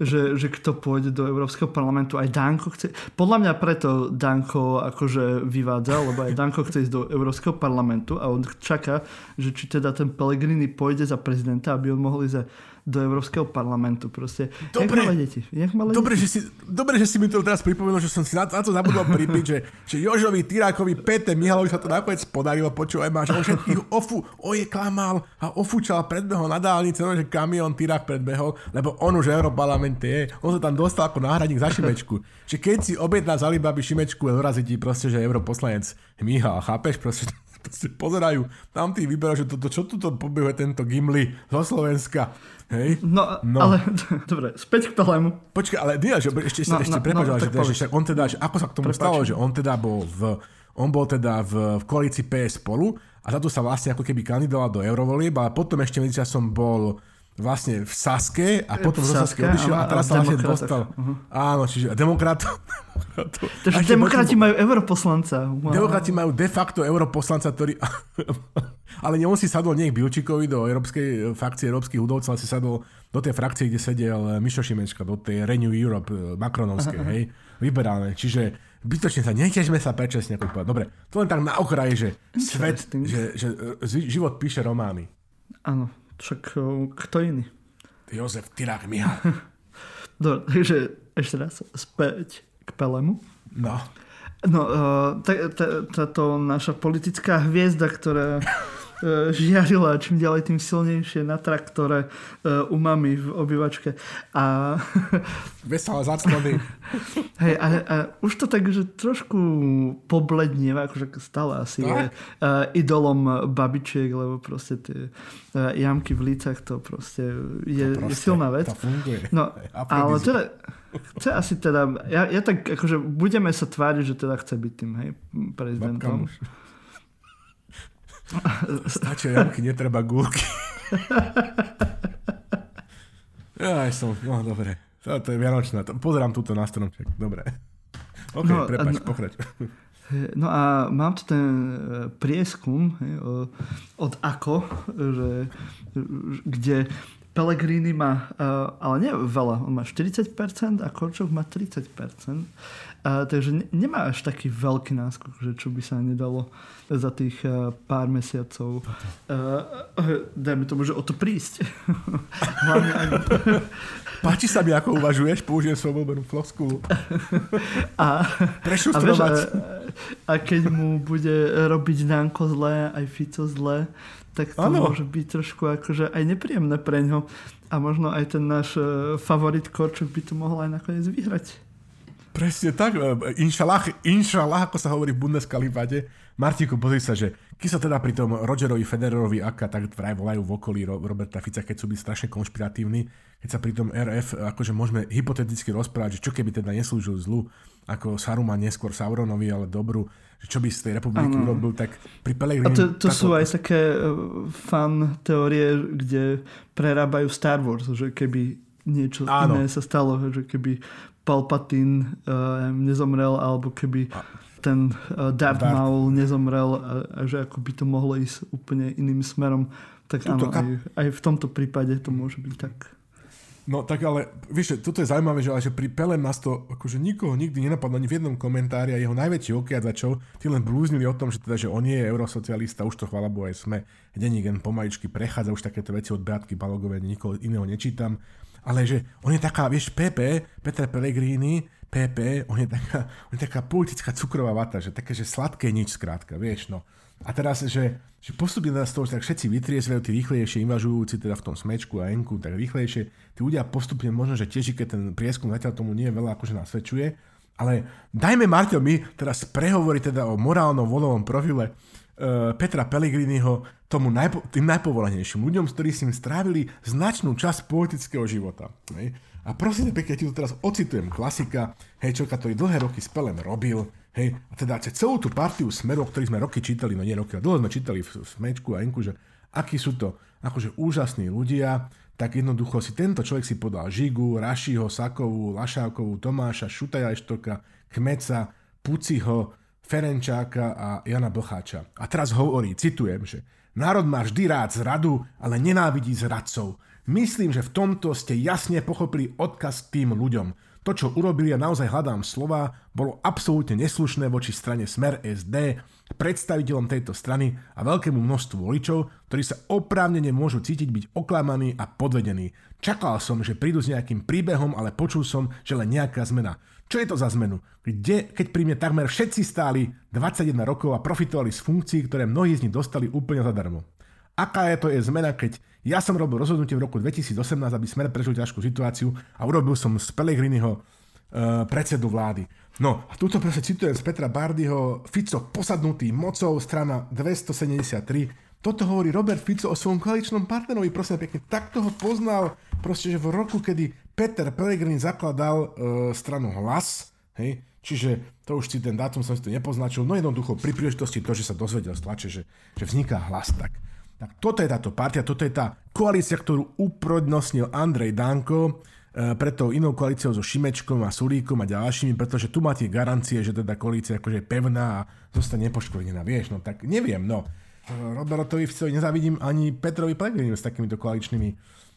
že, že kto pôjde do Európskeho parlamentu. Aj Danko chce. Podľa mňa preto Danko akože vyvádza, lebo aj Danko chce ísť do Európskeho parlamentu a on čaká, že či teda ten Pellegrini pôjde za prezidenta, aby on mohol ísť za- do Európskeho parlamentu. Proste, Dobre. jak deti. Jak malé Dobre deti. že, si, dobre, že si mi to teraz pripomenul, že som si na, na to zabudol pripiť, že, že Jožovi, Tyrákovi, Pete, Mihalovi sa to nakoniec podarilo, počúvaj ma, že on všetkých ofu, oje klamal a ofúčal, predbehol na dálnice, no, že kamión Tyrák predbehol, lebo on už v Európarlamente je, on sa tam dostal ako náhradník za Šimečku. Že keď si objedná z Alibaby Šimečku, dorazí ti proste, že europoslanec Mihal, chápeš? Proste, proste pozerajú, tam tí vyberajú, že toto, čo tuto pobehuje tento Gimli zo Slovenska. Hej? No, No. no, ale dobre, späť k Pelemu. Počkaj, ale Dia, že ešte, No, ešte no, prepáč, no, ale že, teda, že on teda, že ako sa k tomu Prepáč. stalo, že on teda bol v, on bol teda v, v koalícii PS spolu a za to sa vlastne ako keby kandidoval do eurovolieb, ale potom ešte medzičasom bol vlastne v Saske a potom V zo Saske Saske, odišiel a teraz sa vlastne dostal. Mhm. Áno, čiže demokratov. Takže demokrati majú europoslanca. Wow. Demokrati majú de facto europoslanca, ktorý... ale on si sadol nie k Bilčíkovi do európskej fakcie európskych hudovcov, ale si sadol do tej frakcie, kde sedel Mišo Šimečka, do tej Renew Europe eh, Macronovskej, hej, liberálne. Čiže bytočne sa, neťažme sa povedať. Dobre, to len tak na okraji, že svet, že, že eh, život píše romány. Áno, však kto iný. Jozef Tyrák Mihal. Dobre, takže ešte raz späť k Pelemu. No. No, tá- táto naša politická hviezda, ktorá žiarila čím ďalej tým silnejšie na traktore uh, u mami v obývačke. A, Veselé zaclony. hej, a, a už to tak, že trošku poblednieva, akože stále asi je uh, idolom babičiek, lebo proste tie uh, jamky v lícach, to proste je, je Proste, silná vec. To funguje. No, ale teda, chce asi teda, ja, ja tak akože budeme sa tváriť, že teda chce byť tým, hej, Babka prezidentom. muž. Stačia jamky, netreba gulky. ja aj som, no dobre. To, je Vianočná. To, pozerám túto na stromček. Dobre. OK, no, No, prepač, a- pokrač. No a mám tu ten e, prieskum hej, od AKO, že, kde Pellegrini má, e, ale nie veľa, on má 40% a Korčok má 30%. A, takže ne, nemá až taký veľký náskok, že čo by sa nedalo za tých e, pár mesiacov. Uh, dajme tomu, že o to prísť. Hlavne ak, Páči sa mi, ako uvažuješ, použijem svoju obľúbenú floskulu. a, a, vieš, a, a keď mu bude robiť Danko zlé, aj Fico zlé, tak to Áno. môže byť trošku akože aj nepríjemné pre ňo. A možno aj ten náš favorit Korčok by to mohol aj nakoniec vyhrať. Presne tak, e, inšalách, inšalách, ako sa hovorí v Bundeskalifáte. Martinku, pozri sa, že keď sa teda pri tom Rogerovi Federerovi, aká tak vraj volajú v okolí Roberta Fica, keď sú byť strašne konšpiratívni, keď sa pri tom RF, akože môžeme hypoteticky rozprávať, že čo keby teda neslúžil zlu, ako Saruman neskôr Sauronovi, ale dobru, že čo by z tej republiky ano. urobil, tak pri Pelegrini... A to, to sú aj také uh, fan teórie, kde prerábajú Star Wars, že keby niečo Áno. iné sa stalo, že keby Palpatine uh, nezomrel, alebo keby ten uh, Darth, Maul nezomrel a, a že ako by to mohlo ísť úplne iným smerom, tak áno, kap... aj, aj v tomto prípade to môže byť tak. No tak ale, vieš, toto je zaujímavé, že, ale, že pri Pele nás to akože nikoho nikdy nenapadlo ani v jednom komentári a jeho najväčší okiadzačov, tí len blúznili o tom, že teda, že on nie je eurosocialista, už to chvála Bohu aj sme, denník pomaličky prechádza už takéto veci od Beatky Balogovej, nikoho iného nečítam ale že on je taká, vieš, PP, Peter Pellegrini, PP, on je taká, on je taká politická cukrová vata, že také, že sladké nič skrátka, vieš, no. A teraz, že, že postupne z toho, že tak všetci vytriezvajú, tí rýchlejšie invažujúci teda v tom smečku a enku, tak rýchlejšie, tí ľudia postupne možno, že tiež, keď ten prieskum zatiaľ tomu nie je veľa akože nasvedčuje, ale dajme Marťo mi teraz prehovoriť teda o morálnom volovom profile Petra Pellegriniho, tomu najpo, tým najpovolanejším ľuďom, s ktorými strávili značnú časť politického života. Hej. A prosím pekne, ti tu teraz ocitujem klasika, hej, čo ktorý dlhé roky s Pelem robil, hej, a teda celú tú partiu smerov, ktorých sme roky čítali, no nie roky, ale dlho sme čítali v, v Smečku a Enku, že akí sú to akože úžasní ľudia, tak jednoducho si tento človek si podal Žigu, Rašiho, Sakovú, Lašákovú, Tomáša, Šutaja Eštoka, Kmeca, Puciho, Ferenčáka a Jana Blcháča. A teraz hovorí, citujem, že Národ má vždy rád zradu, ale nenávidí zradcov. Myslím, že v tomto ste jasne pochopili odkaz k tým ľuďom. To, čo urobili, ja naozaj hľadám slova, bolo absolútne neslušné voči strane Smer SD, predstaviteľom tejto strany a veľkému množstvu voličov, ktorí sa oprávnene môžu cítiť byť oklamaní a podvedení. Čakal som, že prídu s nejakým príbehom, ale počul som, že len nejaká zmena. Čo je to za zmenu? Kde, keď pri mne takmer všetci stáli 21 rokov a profitovali z funkcií, ktoré mnohí z nich dostali úplne zadarmo. Aká je to je zmena, keď ja som robil rozhodnutie v roku 2018, aby Smer prežil ťažkú situáciu a urobil som z Pellegriniho uh, predsedu vlády. No a túto presne citujem z Petra Bardyho, Fico posadnutý mocou, strana 273. Toto hovorí Robert Fico o svojom koaličnom partnerovi, prosím pekne, takto ho poznal, proste, že v roku, kedy Peter Pellegrini zakladal uh, stranu Hlas, hej, čiže to už si ten dátum som si to nepoznačil, no jednoducho pri príležitosti to, že sa dozvedel z tlače, že, že vzniká Hlas, tak, tak toto je táto partia, toto je tá koalícia, ktorú uprodnostnil Andrej Danko uh, pred tou inou koalíciou so Šimečkom a Sulíkom a ďalšími, pretože tu máte garancie, že teda koalícia akože je pevná a zostane nepoškodená, vieš, no tak neviem, no. Robertovi Ficovi nezavidím ani Petrovi Pellegriniu s takýmito koaličnými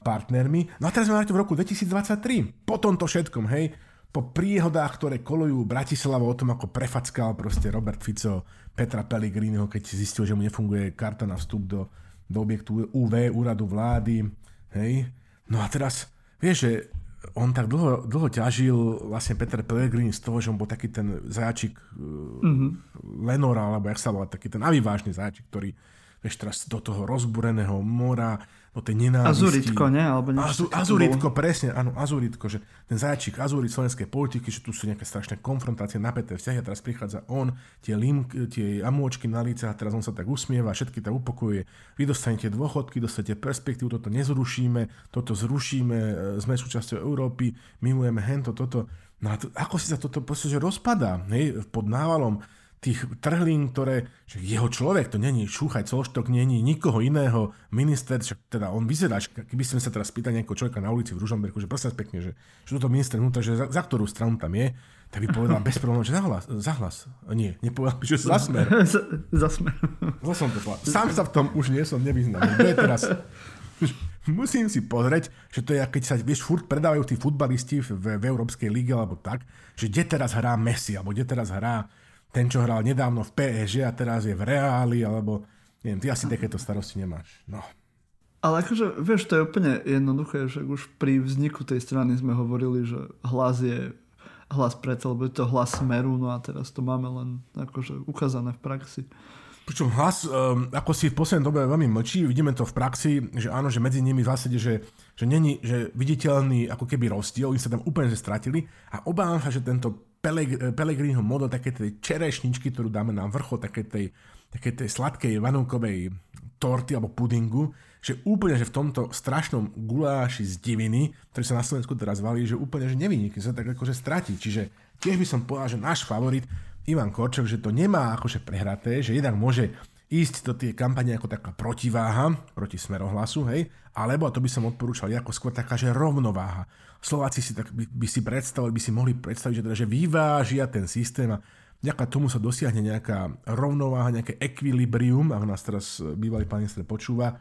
partnermi. No a teraz sme na to v roku 2023. Po tomto všetkom, hej, po príhodách, ktoré kolujú Bratislava o tom, ako prefackal proste Robert Fico Petra Pellegriniho, keď zistil, že mu nefunguje karta na vstup do, do objektu UV, úradu vlády, hej. No a teraz, vieš, že on tak dlho, dlho ťažil vlastne Peter Pellegrini z toho, že on bol taký ten zajačik mm-hmm. Lenora, alebo jak sa volá, taký ten avivážny zajačik, ktorý vieš, teraz do toho rozbureného mora o tej nenávisti. Azuritko, ne? Alebo Azu, azuritko, presne, áno, azuritko, že ten zajačík azurit slovenskej politiky, že tu sú nejaké strašné konfrontácie, napäté vzťahy a teraz prichádza on, tie, lim, tie amôčky na líce a teraz on sa tak usmieva, všetky tak upokojuje. Vy dostanete dôchodky, dostanete perspektívu, toto nezrušíme, toto zrušíme, e, sme súčasťou Európy, milujeme hento, toto. No a to, ako si sa toto proste že rozpadá, hej, pod návalom tých trhlín, ktoré, že jeho človek, to není Šúchaj Colštok, není nikoho iného, minister, však teda on vyzerá, keby sme sa teraz spýtali nejakého človeka na ulici v Ružomberku, že prosím pekne, že, že toto minister vnútra, že za, za, ktorú stranu tam je, tak by povedal bez problémov, že zahlas, zahlas. Nie, nepovedal by, že za smer. za smer. som to povedal. Sám sa v tom už nie som nevyznal. To je teraz... Musím si pozrieť, že to je, keď sa, vieš, furt predávajú tí futbalisti v, v Európskej lige alebo tak, že kde teraz hrá Messi, alebo kde teraz hrá ten, čo hral nedávno v PSG a teraz je v Reáli, alebo neviem, ty asi takéto starosti nemáš. No. Ale akože, vieš, to je úplne jednoduché, že už pri vzniku tej strany sme hovorili, že hlas je hlas preto, lebo je to hlas smeru, no a teraz to máme len akože ukázané v praxi. Pričom hlas, um, ako si v poslednej dobe veľmi mlčí, vidíme to v praxi, že áno, že medzi nimi v zásade, že, že není že viditeľný ako keby rozdiel, oni sa tam úplne že stratili a obávam sa, že tento Pellegriniho model, také tej čerešničky, ktorú dáme na vrchol také tej, také tej sladkej vanilkovej torty alebo pudingu, že úplne, že v tomto strašnom guláši z diviny, ktorý sa na Slovensku teraz valí, že úplne, že nevynikne sa tak akože stratí. Čiže tiež by som povedal, že náš favorit Ivan Korčok, že to nemá akože prehraté, že jednak môže ísť do tej kampane ako taká protiváha proti smerohlasu, hej, alebo, a to by som odporúčal, ako skôr taká, že rovnováha. Slováci si tak by, by si predstavili, by si mohli predstaviť, že, teda, že vyvážia ten systém a vďaka tomu sa dosiahne nejaká rovnováha, nejaké ekvilibrium, ak nás teraz bývalý pán minister počúva,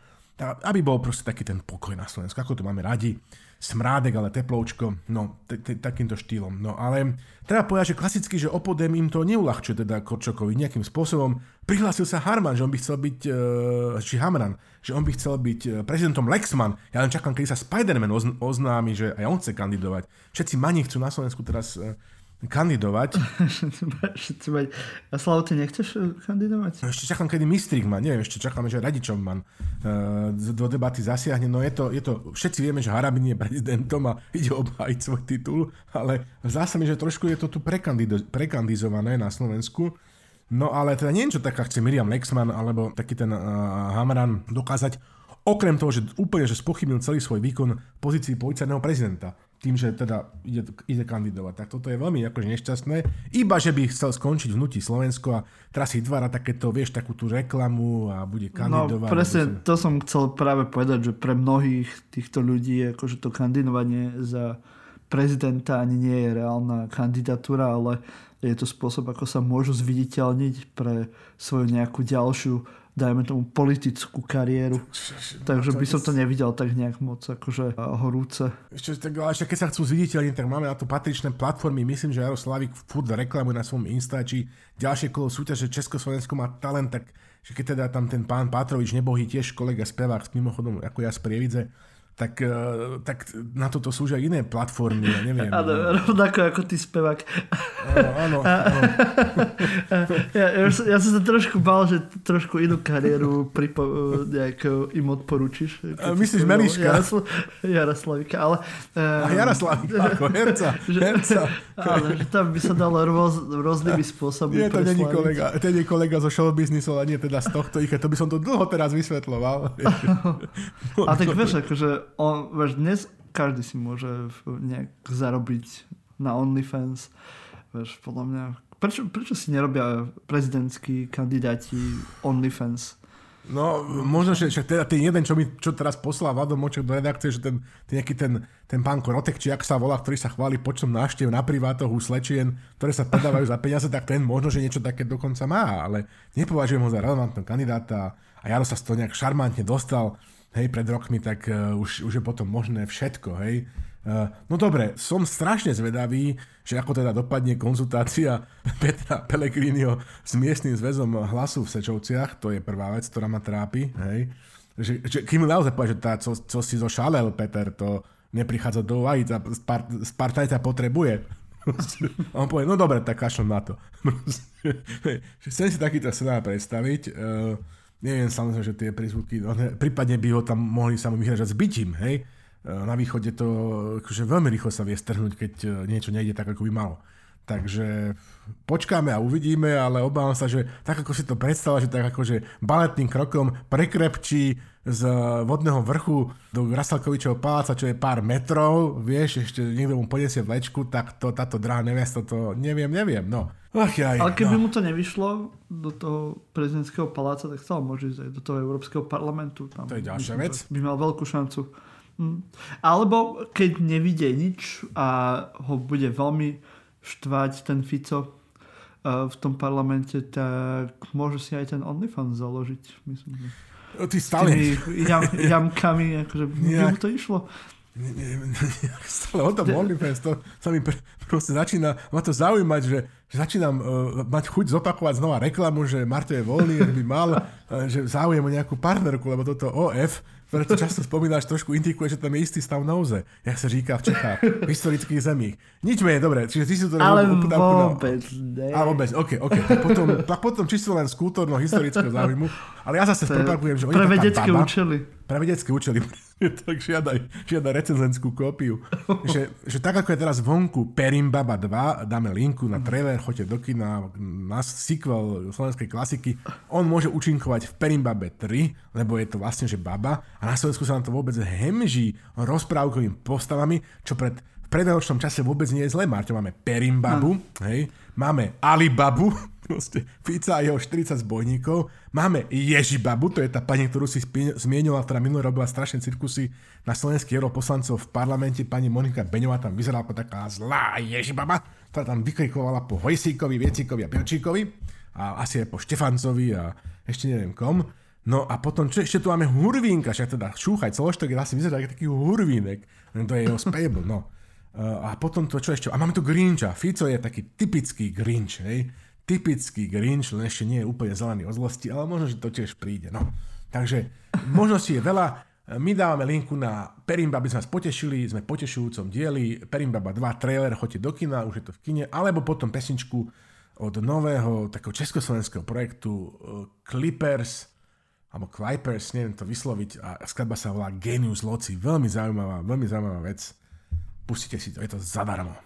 aby bol proste taký ten pokoj na Slovensku, ako to máme radi smrádek, ale teploučko, no, takýmto štýlom. No ale treba povedať, že klasicky, že Opodem im to neulahčuje teda Korčokovi nejakým spôsobom. Prihlásil sa Harman, že on by chcel byť, e, či Hamran, že on by chcel byť e, prezidentom Lexman. Ja len čakám, kedy sa Spider-Man oznámi, že aj on chce kandidovať. Všetci mani chcú na Slovensku teraz e, kandidovať. A Slavo, ty nechceš eh, kandidovať? No, ešte čakám, kedy Mistrik má, neviem, ešte čakáme, že Radičov man uh, do debaty zasiahne. No je to, je to, všetci vieme, že Harabin je prezidentom a ide obhájiť svoj titul, ale zdá sa mi, že trošku je to tu prekandido, prekandizované na Slovensku. No ale teda neviem, čo taká chce Miriam Lexman alebo taký ten uh, Hamran dokázať, okrem toho, že úplne že spochybnil celý svoj výkon v pozícii policajného prezidenta tým, že teda ide, ide kandidovať. Tak toto je veľmi akože nešťastné. Iba, že by chcel skončiť vnúti Slovensko a teraz si vytvára takéto, vieš, takú tú reklamu a bude no, kandidovať. No presne, to som chcel práve povedať, že pre mnohých týchto ľudí akože to kandidovanie za prezidenta ani nie je reálna kandidatúra, ale je to spôsob, ako sa môžu zviditeľniť pre svoju nejakú ďalšiu dajme tomu politickú kariéru. Takže by som to nevidel tak nejak moc akože horúce. Ešte, tak, ešte keď sa chcú zviditeľniť, tak máme na to patričné platformy. Myslím, že Jaroslavik furt reklamuje na svojom Insta, či ďalšie kolo súťaže Československo má talent, tak že keď teda tam ten pán Pátrovič nebohý tiež kolega spevák s mimochodom ako ja z Prievidze, tak, eh, tak na toto sú aj iné platformy, ja neviem. Áno, rovnako ako ty spevák. Áno, áno. ja, ja, ja som sa trošku bal, že trošku inú kariéru pripo, nejak im odporúčiš. Myslíš Meliška? Jarosl- Jaroslavika, ale... Um, A Jaroslavika, ako herca. že, herca. Áno, že tam by sa dalo rôz, rôznymi spôsobmi Nie, to není kolega, to nie kolega zo show businessu, ale nie teda z tohto ich, to by som to dlho teraz vysvetloval. A tak vieš, akože on, vieš, dnes každý si môže nejak zarobiť na OnlyFans. Vieš, podľa mňa... Prečo, prečo si nerobia prezidentskí kandidáti OnlyFans? No, možno, že však teda ten jeden, čo mi čo teraz poslal Vlado Moček do redakcie, že ten, ten nejaký ten, ten pán Korotek, či ak sa volá, ktorý sa chváli počtom návštev na privátoch u slečien, ktoré sa predávajú za peniaze, tak ten možno, že niečo také dokonca má, ale nepovažujem ho za relevantného kandidáta a Jaro sa z toho nejak šarmantne dostal hej, pred rokmi, tak uh, už, už je potom možné všetko, hej. Uh, no dobre, som strašne zvedavý, že ako teda dopadne konzultácia Petra Pellegriniho s miestnym zväzom hlasu v Sečovciach, to je prvá vec, ktorá ma trápi, hej. Že, že kým naozaj povie, že tá, co, co si zošalel, Peter, to neprichádza do úvahy, Spartaj ťa potrebuje. A on povie, no dobre, tak kašlom na to. Chcem si takýto scenár predstaviť. Uh, Neviem samozrejme, že tie prízvuky, no, prípadne by ho tam mohli sa vyhražať s bytím, hej. E, na východe to akože veľmi rýchlo sa vie strhnúť, keď e, niečo nejde tak, ako by malo. Takže počkáme a uvidíme, ale obávam sa, že tak ako si to predstavila, že tak akože baletným krokom prekrepčí z vodného vrchu do Rasalkovičovho paláca, čo je pár metrov, vieš, ešte niekto mu poniesie vlečku, tak to, táto drahá nevesta, to neviem, neviem, no. Ach, jaj, Ale keby no. mu to nevyšlo do toho prezidentského paláca, tak stále môže ísť aj do toho Európskeho parlamentu. Tam to je ďalšia vec. By mal veľkú šancu. Hm. Alebo keď nevidie nič a ho bude veľmi štvať ten Fico uh, v tom parlamente, tak môže si aj ten OnlyFans založiť. Myslím, že... Ty stále... S tými jam, jamkami, akože by mu to išlo ne, ne, ne, stále o tom OnlyFans, to sa mi pr- proste začína, ma to zaujímať, že, že začínam uh, mať chuť zopakovať znova reklamu, že Marto je voľný, že by mal, uh, že záujem o nejakú partnerku, lebo toto OF, ktoré tu často spomínaš, trošku indikuje, že tam je istý stav nouze, jak sa říká v Čechách, v historických zemích. Nič menej, dobre, čiže ty si to... Ale vôbec, ne. Ale vôbec, ok, ok. Tak potom, tak potom čisto len z kultúrno-historického záujmu, ale ja zase propagujem, že oni Pre vedecké účely. Pre vedecké účely tak žiadaj, žiadaj recenzenskú kópiu. že, že tak ako je teraz vonku Perimbaba 2, dáme linku na trailer, choďte do kina, na sequel slovenskej klasiky, on môže účinkovať v Perimbabe 3, lebo je to vlastne, že baba a na Slovensku sa nám to vôbec hemží rozprávkovými postavami, čo pred v predanočnom čase vôbec nie je zlé, Marťo. Máme Perimbabu, hej, máme Alibabu, proste Fica a jeho 40 zbojníkov. Máme Ježibabu, to je tá pani, ktorú si zmienila, ktorá minulý robila strašné cirkusy na slovenských europoslancov v parlamente. Pani Monika Beňová tam vyzerala ako taká zlá Ježibaba, ktorá tam vykrikovala po Hojsíkovi, Viecíkovi a Pilčíkovi a asi aj po Štefancovi a ešte neviem kom. No a potom, čo ešte tu máme Hurvínka, však teda šúchaj, celoštok je asi vyzerá taký Hurvínek, to je jeho spable, no. A potom to, čo ešte, a máme tu Grincha, Fico je taký typický Grinch, hej typický Grinch, len ešte nie je úplne zelený od zlosti, ale možno, že to tiež príde. No. Takže možností je veľa. My dávame linku na Perimbaba, aby sme vás potešili, sme potešujúcom dieli. Perimbaba 2 trailer, choďte do kina, už je to v kine, alebo potom pesničku od nového takého československého projektu uh, Clippers, alebo Clippers, neviem to vysloviť, a skladba sa volá Genius Loci. Veľmi zaujímavá, veľmi zaujímavá vec. Pustite si to, je to zadarmo.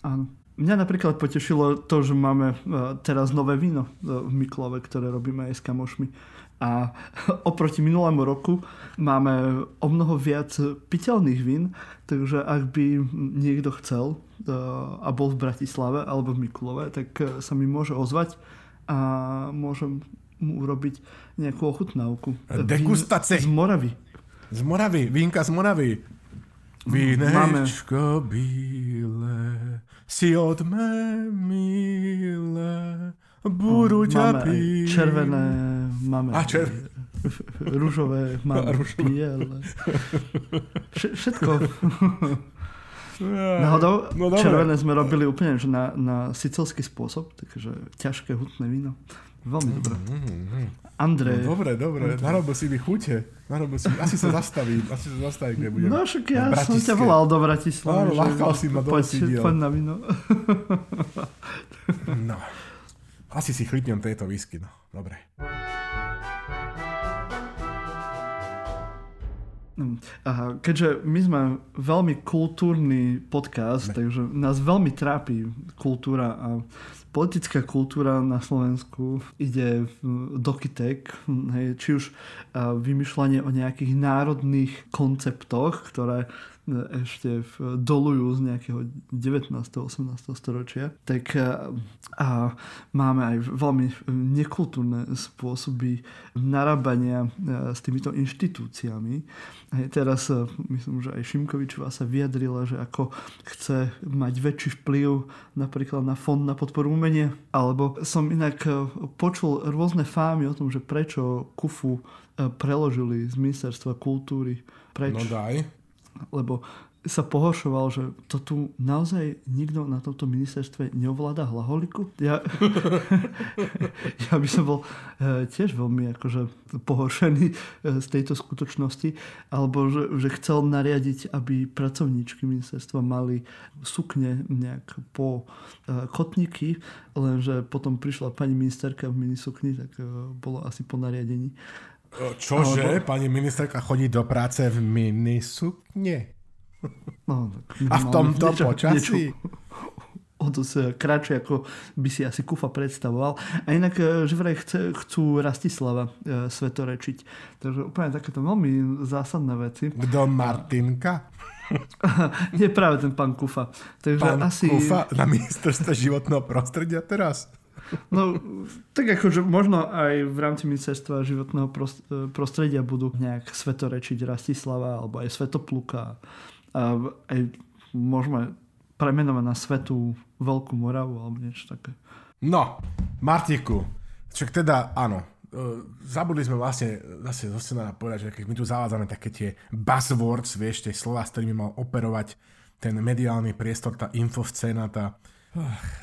Áno. Mňa napríklad potešilo to, že máme e, teraz nové víno e, v Miklove, ktoré robíme aj s kamošmi. A oproti minulému roku máme o mnoho viac piteľných vín, takže ak by niekto chcel e, a bol v Bratislave alebo v Mikulove, tak sa mi môže ozvať a môžem mu urobiť nejakú ochutnávku. Degustácie. Z Moravy. Z Moravy, vínka z Moravy. Vínečko bíle si od milé, budu ťa piť. červené, máme A čer... rúžové, máme Rúžové. biele. Všetko. Náhodou no, červené sme robili úplne že na, na sicilský spôsob, takže ťažké hutné víno. Veľmi dobré. Mm-hmm. Andrej. No, dobre, dobre. Narobil si mi chute. Narobil si, asi sa zastaví, asi sa zastaví, kde budem. No však ja som ťa volal do Bratislavy. Áno, lákal si ma do poď, poď na vino. no. Asi si chlipnem tejto whisky, no. Dobre. Aha, keďže my sme veľmi kultúrny podcast, ne. takže nás veľmi trápi kultúra a politická kultúra na Slovensku ide do kytek, či už vymýšľanie o nejakých národných konceptoch, ktoré ešte v, dolujú z nejakého 19. 18. storočia, tak a, a máme aj veľmi nekultúrne spôsoby narábania s týmito inštitúciami. Aj teraz myslím, že aj Šimkovičová sa vyjadrila, že ako chce mať väčší vplyv napríklad na fond na podporu umenia, alebo som inak počul rôzne fámy o tom, že prečo Kufu preložili z ministerstva kultúry preč. No daj lebo sa pohoršoval, že to tu naozaj nikto na tomto ministerstve neovláda hlaholiku. Ja, ja by som bol e, tiež veľmi akože pohoršený e, z tejto skutočnosti, alebo že, že chcel nariadiť, aby pracovníčky ministerstva mali sukne nejak po e, kotníky, lenže potom prišla pani ministerka v minisukni, tak bolo asi po nariadení. Čože? Alebo... Pani ministerka chodí do práce v minisukne? No, A v tomto niečo, počasí? Niečo, o to sa kratšie, ako by si asi Kufa predstavoval. A inak, e, že vraj chce, chcú Rastislava e, svetorečiť. Takže úplne takéto veľmi zásadné veci. Kto Martinka? Nie práve ten pán Kufa. Takže pán asi... Kufa na ministerstve životného prostredia teraz? No, tak akože možno aj v rámci ministerstva životného prostredia budú nejak svetorečiť Rastislava alebo aj Svetopluka. A aj môžeme premenovať na Svetú Veľkú Moravu alebo niečo také. No, Martiku, však teda áno, e, zabudli sme vlastne zase zo scenára povedať, že keď my tu zavádzame také tie buzzwords, vieš, tie slova, s ktorými mal operovať ten mediálny priestor, tá infoscéna, tá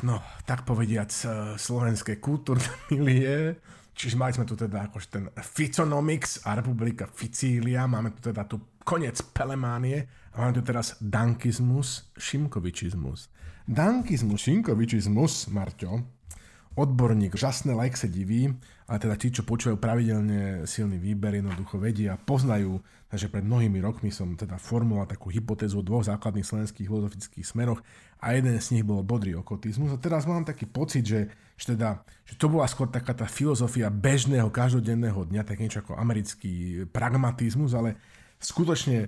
No, tak povediac, e, slovenské kultúrne milie. Čiže mali sme tu teda akože ten Ficonomics a Republika Ficília, máme tu teda tu koniec Pelemánie a máme tu teraz Dankizmus, Šimkovičizmus. Dankizmus, Šimkovičizmus, Marťo, odborník, žasné like sa diví, ale teda tí, čo počúvajú pravidelne silný výber, jednoducho vedia, poznajú, takže pred mnohými rokmi som teda formuloval takú hypotézu o dvoch základných slovenských filozofických smeroch a jeden z nich bol bodrý okotizmus. A teraz mám taký pocit, že, že, teda, že to bola skôr taká tá filozofia bežného, každodenného dňa, tak niečo ako americký pragmatizmus, ale skutočne e,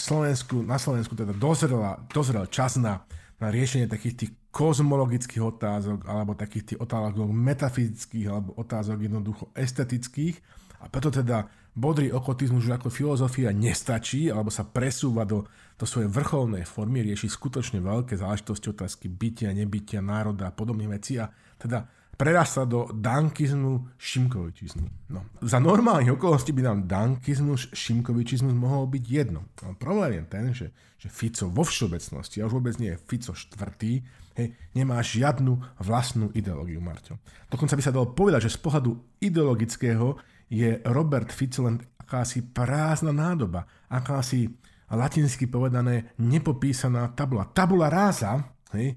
Slovensku, na Slovensku teda dozrela, dozrel čas na, na riešenie takých tých kozmologických otázok alebo takých tých otázok metafyzických alebo otázok jednoducho estetických a preto teda bodrý okotizmus už ako filozofia nestačí alebo sa presúva do, do svojej vrcholnej formy, rieši skutočne veľké záležitosti otázky bytia, nebytia, národa a podobných vecí a teda prerastla do dankizmu, šimkovičizmu. No, za normálnych okolností by nám dankizmus, šimkovičizmus mohol byť jedno. No, problém je ten, že, že Fico vo všeobecnosti, a už vôbec nie je Fico štvrtý, hej, nemá žiadnu vlastnú ideológiu, Marťo. Dokonca by sa dalo povedať, že z pohľadu ideologického je Robert Fico len akási prázdna nádoba, akási latinsky povedané nepopísaná tabula. Tabula ráza, hej, e,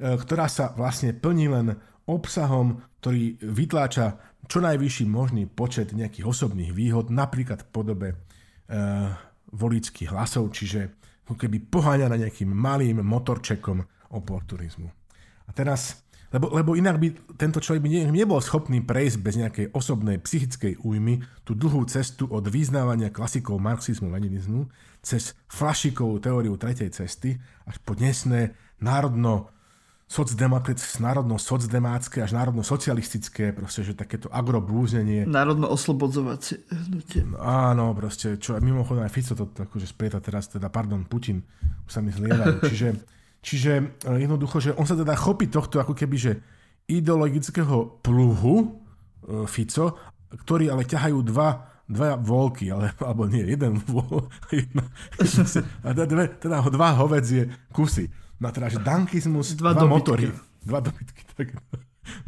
ktorá sa vlastne plní len obsahom, ktorý vytláča čo najvyšší možný počet nejakých osobných výhod, napríklad v podobe e, volických hlasov, čiže keby poháňa na nejakým malým motorčekom oportunizmu. A teraz, lebo, lebo inak by tento človek by ne, nebol schopný prejsť bez nejakej osobnej psychickej újmy tú dlhú cestu od vyznávania klasikov marxizmu, leninizmu cez flašikovú teóriu tretej cesty až po dnesné národno národno socdemácké až národno socialistické, proste, že takéto agroblúznenie. Národno oslobodzovacie hnutie. No, áno, proste, čo mimochodom aj Fico to akože sprieta teraz, teda, pardon, Putin, už sa mi zlievajú. Čiže, čiže e, jednoducho, že on sa teda chopí tohto ako keby, že ideologického pluhu e, Fico, ktorí ale ťahajú dva dva volky, ale, alebo nie, jeden vol, jedna, jedna, dve, teda dva hovedzie kusy. No teda, že dankizmus, dva, dva motory. Dva dobytky. Tak.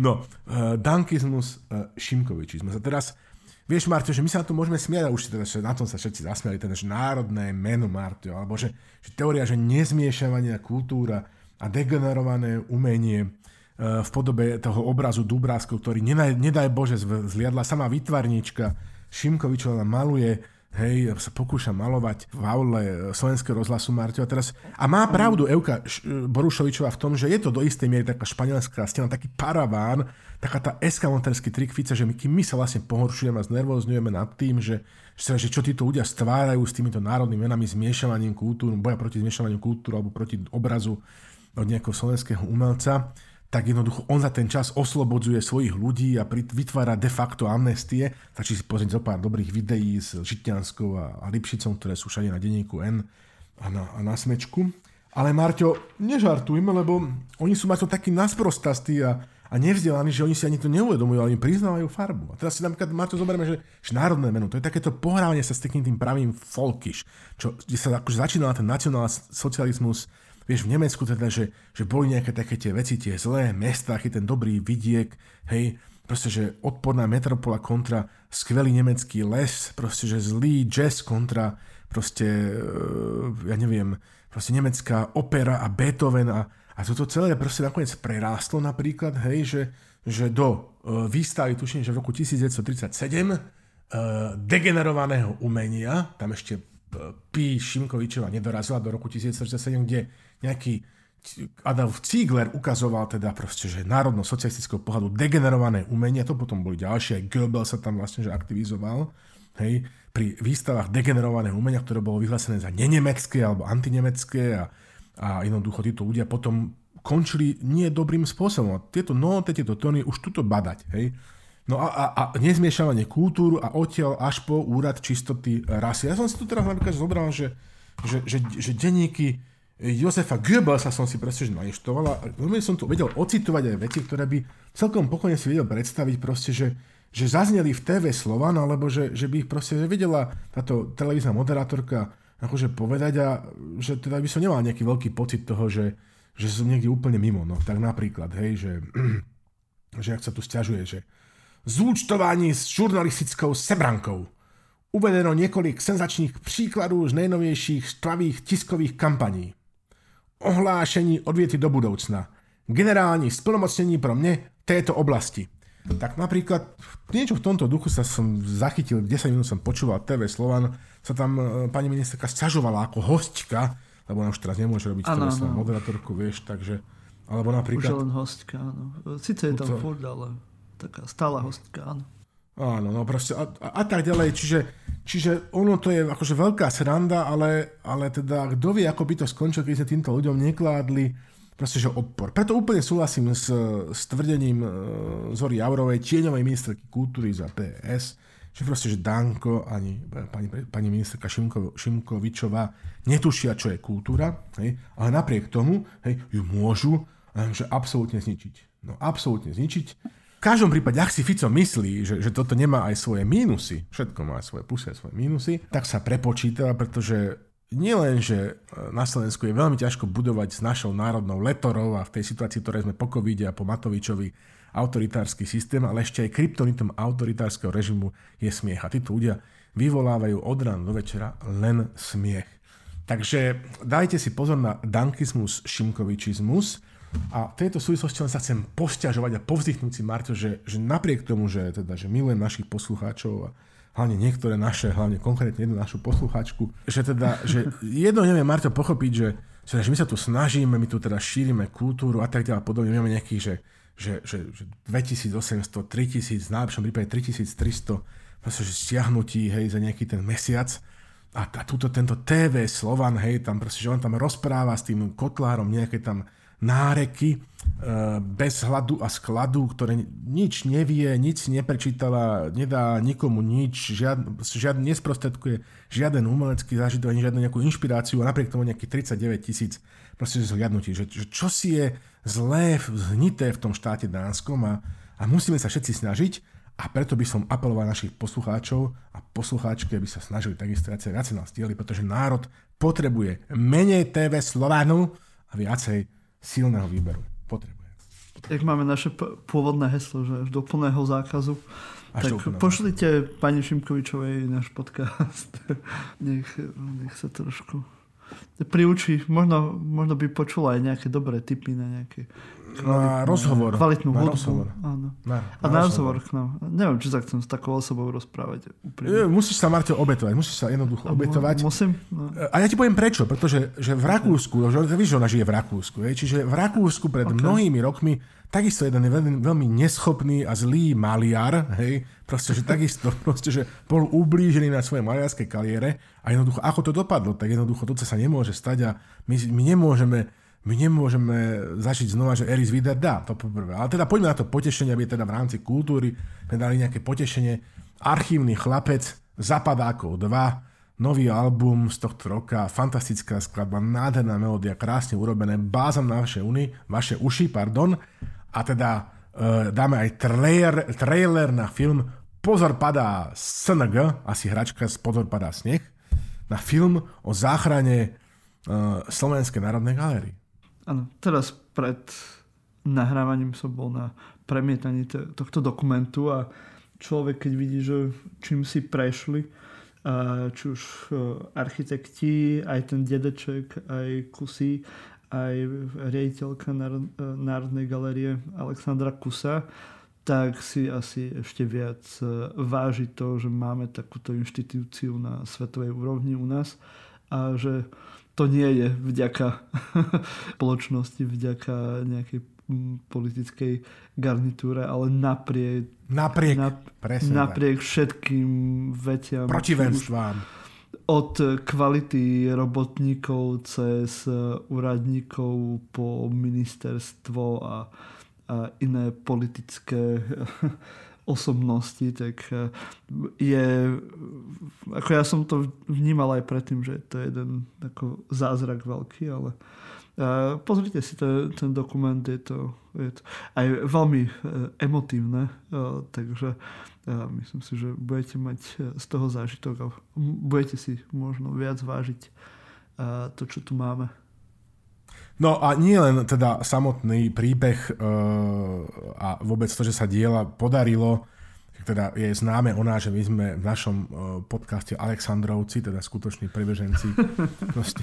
No, uh, dankizmus, uh, šimkovičizmus. A teraz, vieš, Marto, že my sa na to môžeme smiať, a už teda, že na tom sa všetci zasmiali, teda, že národné meno, Marto, alebo že, že teória, že nezmiešavania kultúra a degenerované umenie uh, v podobe toho obrazu Dubráskov, ktorý nedaj, nedaj Bože zliadla sama vytvarníčka Šimkovičová maluje hej, sa pokúša malovať v aule slovenského rozhlasu Marťo. A teraz, a má pravdu Euka Borušovičová v tom, že je to do istej miery taká španielská stena, taký paraván, taká tá eskamoterský trik Fica, že my, kým my sa vlastne pohoršujeme a znervozňujeme nad tým, že, že čo títo ľudia stvárajú s týmito národnými menami, zmiešavaním kultúr, boja proti zmiešavaniu kultúry alebo proti obrazu od nejakého slovenského umelca, tak jednoducho on za ten čas oslobodzuje svojich ľudí a vytvára de facto amnestie. Stačí si pozrieť zo pár dobrých videí s Žitňanskou a, Lipšicom, ktoré sú všade na denníku N a na, a na smečku. Ale Marťo, nežartujme, lebo oni sú Marťo takí nasprostastí a, a nevzdelaní, že oni si ani to neuvedomujú, ale im priznávajú farbu. A teraz si napríklad, Marťo, zoberieme, že, že národné meno, to je takéto pohrávanie sa s takým tým pravým folkiš, čo, kde sa akože začínal ten nacionál socializmus, vieš, v Nemecku teda, že, že boli nejaké také tie veci, tie zlé mesta, aký ten dobrý vidiek, hej, proste, že odporná metropola kontra skvelý nemecký les, proste, že zlý jazz kontra proste, e, ja neviem, proste nemecká opera a Beethoven a, a toto celé proste nakoniec prerástlo napríklad, hej, že, že do uh, výstavy, tuším, že v roku 1937 uh, e, degenerovaného umenia, tam ešte P. Šimkovičova nedorazila do roku 1947, kde nejaký Adolf Ziegler ukazoval teda proste, že národno-socialistického pohľadu degenerované umenie, to potom boli ďalšie, aj Goebbels sa tam vlastne že aktivizoval, hej, pri výstavách degenerovaného umenia, ktoré bolo vyhlásené za nenemecké alebo antinemecké a, a jednoducho títo ľudia potom končili nie dobrým spôsobom. Tieto noty, tieto tóny už tuto badať, hej. No a, a, a nezmiešavanie kultúru a odtiaľ až po úrad čistoty rasy. Ja som si tu teraz napríklad zobral, že, že, že, že denníky Josefa Goebbelsa som si proste nainštoval a veľmi som tu vedel ocitovať aj veci, ktoré by celkom pokojne si vedel predstaviť proste, že, že zazneli v TV Slovan, alebo že, že by ich proste vedela táto televízna moderátorka akože povedať a že teda by som nemal nejaký veľký pocit toho, že, že som niekde úplne mimo. No tak napríklad, hej, že, že ak sa tu stiažuje, že zúčtování s žurnalistickou sebrankou. Uvedeno několik senzačních příkladů z nejnovějších štvavých tiskových kampaní ohlášení odvěty do budoucna. Generální splnomocnění pro mě, tejto oblasti. Tak napríklad niečo v tomto duchu sa som zachytil, 10 minút som počúval TV Slovan, sa tam e, pani ministerka sťažovala ako hostka, lebo ona už teraz nemôže robiť ano, ano. moderátorku, vieš, takže... Alebo napríklad... Už len hostka, áno. Sice je tam to... furt, ale taká stála hostka, áno. Áno, no proste a, a, a tak ďalej, čiže, čiže ono to je akože veľká sranda, ale, ale teda kto vie, ako by to skončilo, keď sme týmto ľuďom nekládli proste, že odpor. Preto úplne súhlasím s, s tvrdením uh, Zory Jaurovej, tieňovej ministerky kultúry za PS, že proste, že Danko ani pani, pani ministerka Šimko, Šimkovičová netušia, čo je kultúra, hej, ale napriek tomu hej, ju môžu že absolútne zničiť. No absolútne zničiť. Každom prípade, ak si Fico myslí, že, že toto nemá aj svoje mínusy, všetko má svoje plusy a svoje mínusy, tak sa prepočíta, pretože nielen, že e, na Slovensku je veľmi ťažko budovať s našou národnou letorou a v tej situácii, ktoré sme po covide a po Matovičovi autoritársky systém, ale ešte aj kryptonitom autoritárskeho režimu je smiech. A títo ľudia vyvolávajú od rána do večera len smiech. Takže dajte si pozor na dankizmus, šimkovičizmus a v tejto súvislosti len sa chcem posťažovať a povzdychnúť si, Marto, že, že napriek tomu, že, teda, že milujem našich poslucháčov a hlavne niektoré naše, hlavne konkrétne jednu našu poslucháčku, že teda, že jedno neviem Marto pochopiť, že, že my sa tu snažíme, my tu teda šírime kultúru a tak ďalej podobne, máme nejakých, že, že, že, že 2800, 3000, v najlepšom prípade 3300 proste, že stiahnutí, hej, za nejaký ten mesiac. A, a túto, tento TV Slovan, hej, tam proste, že on tam rozpráva s tým kotlárom nejaké tam náreky e, bez hladu a skladu, ktoré nič nevie, nič neprečítala, nedá nikomu nič, žiad, žiad, nesprostredkuje žiaden umelecký zážitok, ani žiadnu nejakú inšpiráciu a napriek tomu nejakých 39 tisíc proste zhliadnutí, že, že čo si je zlé, zhnité v tom štáte Dánskom a, a musíme sa všetci snažiť a preto by som apeloval našich poslucháčov a poslucháčky, aby sa snažili takisto viacej, nás dieli, pretože národ potrebuje menej TV Slovánu a viacej silného výberu. Potrebuje. Jak máme naše pôvodné heslo, že až do plného zákazu, až tak pošlite pani Šimkovičovej náš podcast. nech, nech sa trošku priučí. Možno, možno by počula aj nejaké dobré tipy na nejaké na rozhovor. Kvalitnú na hudbu. rozhovor. Áno. Na, a na, rozhovor k nám. Neviem, či sa chcem s takou osobou rozprávať. Je, musíš sa, Marto, obetovať. Musíš sa jednoducho a obetovať. Musím. No. A ja ti poviem prečo. Pretože že v Rakúsku, že, víš, že ona žije v Rakúsku. Je, čiže v Rakúsku pred okay. mnohými rokmi takisto jeden veľmi, veľmi neschopný a zlý maliar, hej, proste, že takisto, proste, že bol ublížený na svojej maliarskej kariére a jednoducho, ako to dopadlo, tak jednoducho to sa nemôže stať a my, my nemôžeme my nemôžeme zažiť znova, že Eris Vider dá, to poprvé. Ale teda poďme na to potešenie, aby teda v rámci kultúry sme dali nejaké potešenie. Archívny chlapec, Zapadákov 2, nový album z tohto roka, fantastická skladba, nádherná melódia, krásne urobené, bázam na vaše, uny, vaše uši, pardon. A teda e, dáme aj trailer, trailer na film Pozor padá SNG, asi hračka z Pozor padá sneh, na film o záchrane e, Slovenskej národnej galérie. Áno, teraz pred nahrávaním som bol na premietaní tohto dokumentu a človek, keď vidí, že čím si prešli, či už e, architekti, aj ten dedeček, aj kusy, aj riaditeľka e, Národnej galerie Alexandra Kusa, tak si asi ešte viac e, váži to, že máme takúto inštitúciu na svetovej úrovni u nás a že to nie je vďaka spoločnosti, vďaka nejakej mm, politickej garnitúre, ale napriek, napriek, na, napriek všetkým veciam. Protivenstvám. Od kvality robotníkov cez úradníkov po ministerstvo a, a iné politické osobnosti, tak e, je, ako ja som to vnímal aj predtým, že to je jeden ako zázrak veľký, ale uh, pozrite si to, ten dokument, je to, je to aj veľmi uh, emotívne, takže myslím si, že budete mať z toho zážitok a budete si možno viac vážiť to, čo tu máme. No a nie len teda samotný príbeh e, a vôbec to, že sa diela podarilo, teda je známe o nás, že my sme v našom uh, podcaste Aleksandrovci, teda skutoční pribeženci. Proste,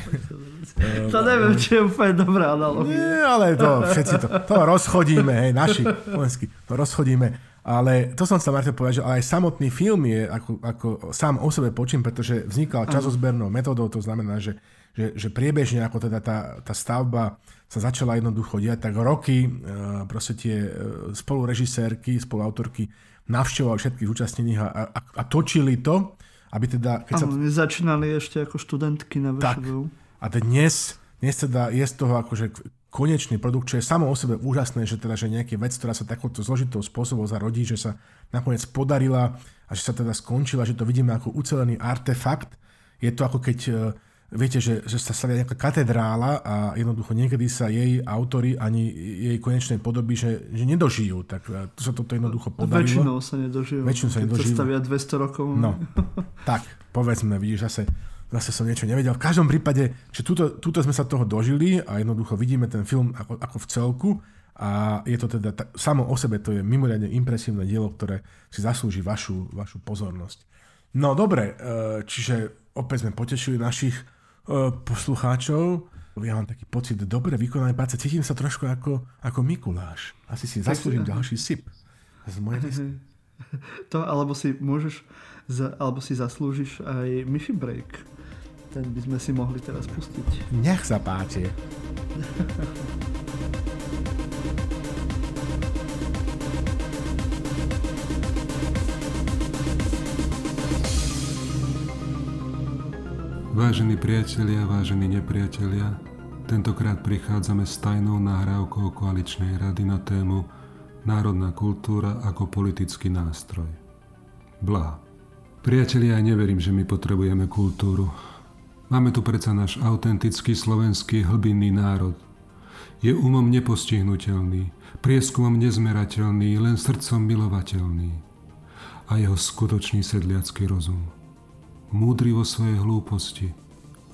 to neviem, či je úplne dobrá analogia. Nie, ale to všetci to, to rozchodíme, hej, naši slovenskí, to rozchodíme. Ale to som sa Martin povedať, že aj samotný film je ako, ako sám o sebe počím, pretože vznikal časozbernou metodou, to znamená, že, že, že priebežne ako teda tá, tá stavba sa začala jednoducho diať, tak roky proste tie spolurežisérky, spoluautorky navštevovali všetkých účastnených a, a, a točili to, aby teda... Keď ano, sa... začínali ešte ako študentky na VŠVU. A dnes, dnes teda je z toho akože konečný produkt, čo je samo o sebe úžasné, že teda že nejaký vec, ktorá sa takouto zložitou spôsobom zarodí, že sa nakoniec podarila a že sa teda skončila, že to vidíme ako ucelený artefakt. Je to ako keď e, viete, že, že sa stavia nejaká katedrála a jednoducho niekedy sa jej autory ani jej konečnej podoby, že, že nedožijú. Tak e, to sa toto jednoducho podarilo. Väčšinou sa nedožijú. Väčšinou sa nedožijú. Keď stavia 200 rokov. No, tak, povedzme, vidíš, zase zase som niečo nevedel. V každom prípade, že túto, túto sme sa toho dožili a jednoducho vidíme ten film ako, ako v celku a je to teda, ta, samo o sebe to je mimoriadne impresívne dielo, ktoré si zaslúži vašu, vašu pozornosť. No dobre, e, čiže opäť sme potešili našich poslucháčov. Ja mám taký pocit dobre vykonané práce. Cítim sa trošku ako, ako Mikuláš. Asi si zaslúžim ďalší sip z mojej To, alebo si môžeš, alebo si zaslúžiš aj Myši Break. Ten by sme si mohli teraz pustiť. Nech sa páči. Vážení priatelia, vážení nepriatelia, tentokrát prichádzame s tajnou nahrávkou koaličnej rady na tému Národná kultúra ako politický nástroj. Blaha. Priatelia, ja neverím, že my potrebujeme kultúru. Máme tu predsa náš autentický slovenský hlbinný národ. Je umom nepostihnutelný, prieskumom nezmerateľný, len srdcom milovateľný. A jeho skutočný sedliacký rozum. Múdry vo svojej hlúposti,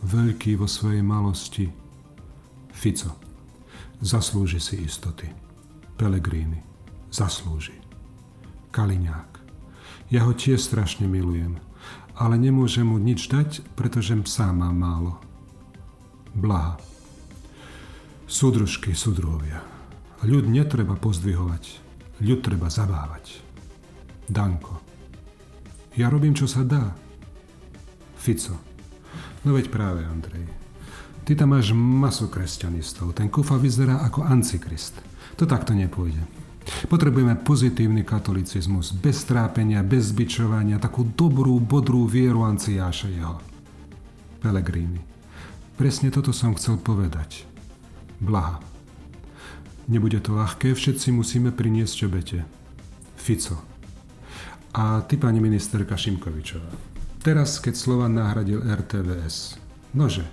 veľký vo svojej malosti. Fico. Zaslúži si istoty. Pelegrini. Zaslúži. Kaliňák. Ja ho tiež strašne milujem ale nemôžem mu nič dať, pretože sám mám málo. Blaha. Súdružky, súdruhovia. Ľud netreba pozdvihovať, ľud treba zabávať. Danko. Ja robím, čo sa dá. Fico. No veď práve, Andrej. Ty tam máš masu kresťanistov. Ten kufa vyzerá ako antikrist. To takto nepôjde. Potrebujeme pozitívny katolicizmus, bez trápenia, bez zbičovania, takú dobrú, bodrú vieru Anciáša jeho. Pelegrini. Presne toto som chcel povedať. Blaha. Nebude to ľahké, všetci musíme priniesť obete. Fico. A ty, pani ministerka Šimkovičová. Teraz, keď Slovan nahradil RTVS. Nože,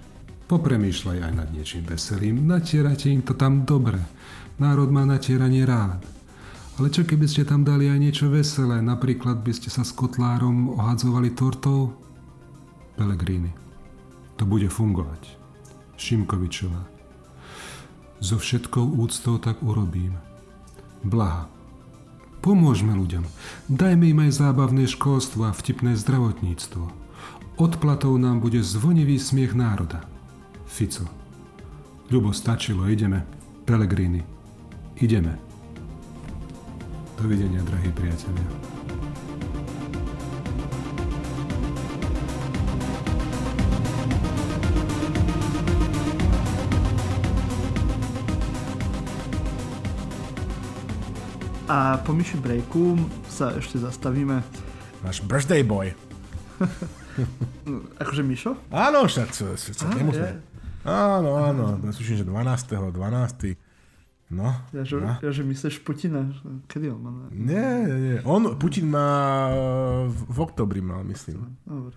popremýšľaj aj nad niečím veselým, natierate im to tam dobre. Národ má natieranie rád. Ale čo keby ste tam dali aj niečo veselé, napríklad by ste sa s kotlárom ohadzovali tortou? Pelegrini. To bude fungovať. Šimkovičová. So všetkou úctou tak urobím. Blaha. Pomôžme ľuďom. Dajme im aj zábavné školstvo a vtipné zdravotníctvo. Odplatou nám bude zvonivý smiech národa. Fico. Ľubo, stačilo, ideme. Pelegrini. Ideme. Dovidenia, drahí priatelia. A po myši breaku sa ešte zastavíme. Náš birthday boy. akože Mišo? Áno, však sa, sa, sa Áno, áno, tuším, že 12. 12. No. Ja, že, no. ja, že myslíš Putina. Kedy on má? Nie, nie, nie. On, Putin má v oktobri mal, myslím. Dobre.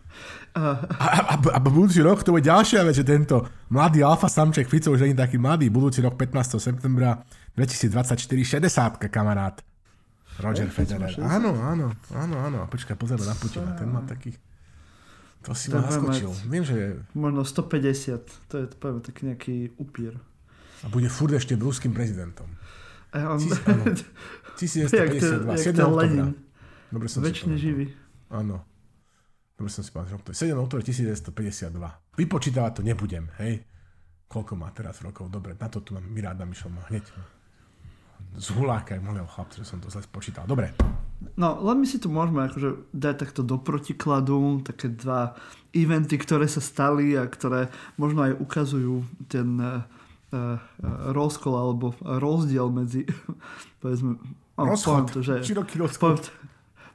A, a, a, a budúci rok to bude ďalšia vec, že tento mladý alfa samček Fico už nie je taký mladý. Budúci rok 15. septembra 2024 60 kamarát. Roger Federer. Áno, áno, áno, áno. Počkaj, pozrieme na Putina. Ten má taký... To si ma naskočil. Viem, že... Možno 150. To je poviem, taký nejaký upír. A bude furt ešte ruským prezidentom. A on... 1952, 7. oktobra. Dobre som si živý. Áno. Dobre som si pamätal. To je 7. október 1952. Vypočítavať to nebudem, hej. Koľko má teraz rokov? Dobre, na to tu mám Miráda Mišo ma hneď z huláka, jak mohol chlapci, že som to zase spočítal. Dobre. No, len my si tu môžeme akože dať takto do protikladu také dva eventy, ktoré sa stali a ktoré možno aj ukazujú ten uh, uh, rozkol alebo rozdiel medzi povedzme, no, Rozchod, to, že, široký rozchod. poviem to,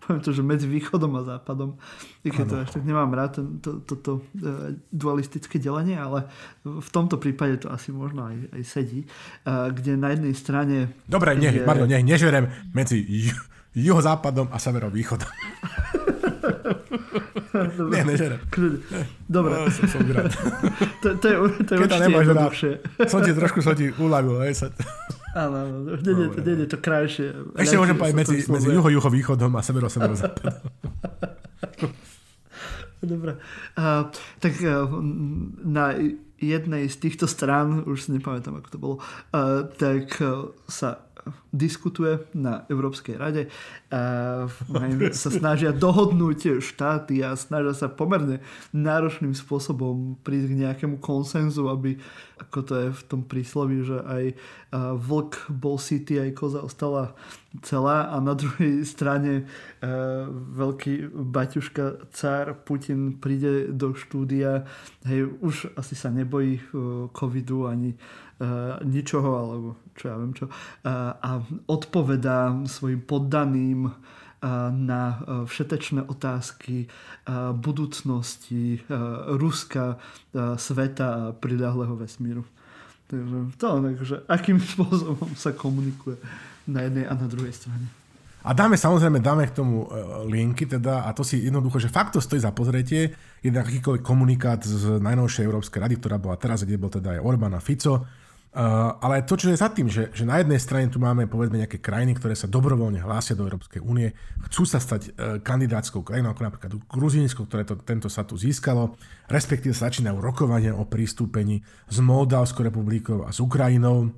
poviem to, že medzi východom a západom. I keď to až tak nemám rád ten, to, toto uh, dualistické delenie, ale v tomto prípade to asi možno aj, aj sedí. Uh, kde na jednej strane... Dobre, je... pardon, nie, nežerem medzi ju- juhozápadom a severovýchodom. nie, nežerem. Dobre, No, som, som to, to je, to je Keď to určite jednoduchšie. Som ti trošku som ti uľavil, hej, sa... Áno, áno, nie, nie, nie, nie, to krajšie. Ešte môžem povedať medzi, medzi slovuje. juho, juhovýchodom a severo, severozápadom. Dobre. Uh, tak uh, na jednej z týchto strán, už si nepamätám, ako to bolo, uh, tak uh, sa diskutuje na Európskej rade a sa snažia dohodnúť štáty a snažia sa pomerne náročným spôsobom prísť k nejakému konsenzu, aby, ako to je v tom prísloví, že aj vlk bol city, aj koza ostala celá a na druhej strane veľký baťuška cár Putin príde do štúdia, hej, už asi sa nebojí covidu ani uh, ničoho, alebo čo ja viem čo, a odpovedá svojim poddaným na uh, všetečné otázky uh, budúcnosti uh, Ruska, sveta a pridahlého vesmíru. Takže to, takže akým spôsobom sa komunikuje na jednej a na druhej strane. A dáme samozrejme, dáme k tomu e, linky teda a to si jednoducho, že fakt to stojí za pozretie, jeden akýkoľvek komunikát z najnovšej Európskej rady, ktorá bola teraz, kde bol teda aj Orbán a Fico, Uh, ale to, čo je za tým, že, že na jednej strane tu máme povedzme nejaké krajiny, ktoré sa dobrovoľne hlásia do Európskej únie, chcú sa stať uh, kandidátskou krajinou, ako napríklad Gruzínsko, ktoré to, tento sa tu získalo, respektíve sa začínajú rokovania o pristúpení s Moldavskou republikou a s Ukrajinou.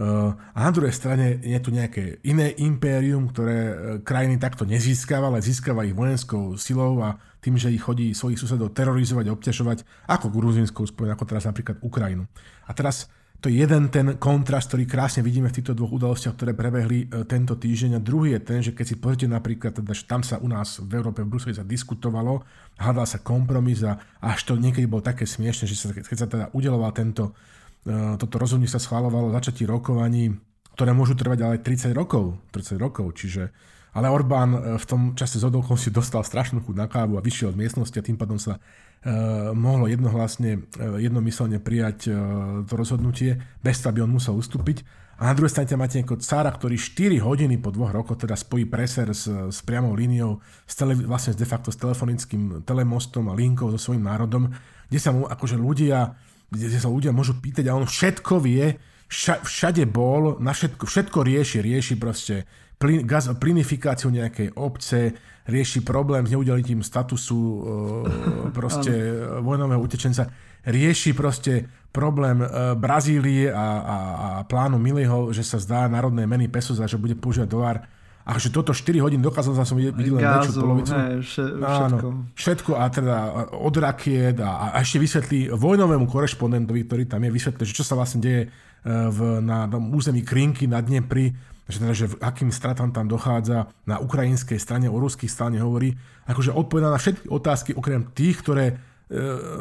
Uh, a na druhej strane je tu nejaké iné impérium, ktoré uh, krajiny takto nezískava, ale získava ich vojenskou silou a tým, že ich chodí svojich susedov terorizovať obťažovať, ako Gruzínskou spojeň, ako teraz napríklad Ukrajinu. A teraz to je jeden ten kontrast, ktorý krásne vidíme v týchto dvoch udalostiach, ktoré prebehli e, tento týždeň. A druhý je ten, že keď si pozrite napríklad, teda, že tam sa u nás v Európe, v Bruseli sa diskutovalo, hľadal sa kompromis a až to niekedy bolo také smiešne, že sa, keď sa teda udeloval tento, e, toto rozhodnutie sa schválovalo začatí rokovaní, ktoré môžu trvať ale 30 rokov, 30 rokov, čiže ale Orbán e, v tom čase z si dostal strašnú chuť na kávu a vyšiel z miestnosti a tým pádom sa uh, mohlo jednohlasne, uh, jednomyselne prijať uh, to rozhodnutie, bez toho, aby on musel ustúpiť. A na druhej strane máte nejakého cára, ktorý 4 hodiny po dvoch rokoch teda spojí preser s, s priamou líniou, s tele, vlastne de facto s telefonickým telemostom a linkou so svojím národom, kde sa mu akože ľudia, kde sa ľudia môžu pýtať a on všetko vie, vša, všade bol, na všetko, všetko rieši, rieši proste plyn, gaz, plinifikáciu nejakej obce, rieši problém s neudelitím statusu e, proste vojnového utečenca, rieši proste problém e, Brazílie a, a, a plánu Miliho, že sa zdá národné meny peso za, že bude používať dolár. A že toto 4 hodín dokázal som vidieť len väčšiu polovicu. Hej, vše, všetko. Áno, všetko a teda od rakiet a, a ešte vysvetlí vojnovému korešpondentovi, ktorý tam je, vysvetlí, že čo sa vlastne deje e, v, na tom území Krinky na Dnepri, že teda, že akým stratám tam dochádza na ukrajinskej strane, o ruských strane hovorí, akože odpovedá na všetky otázky, okrem tých, ktoré e,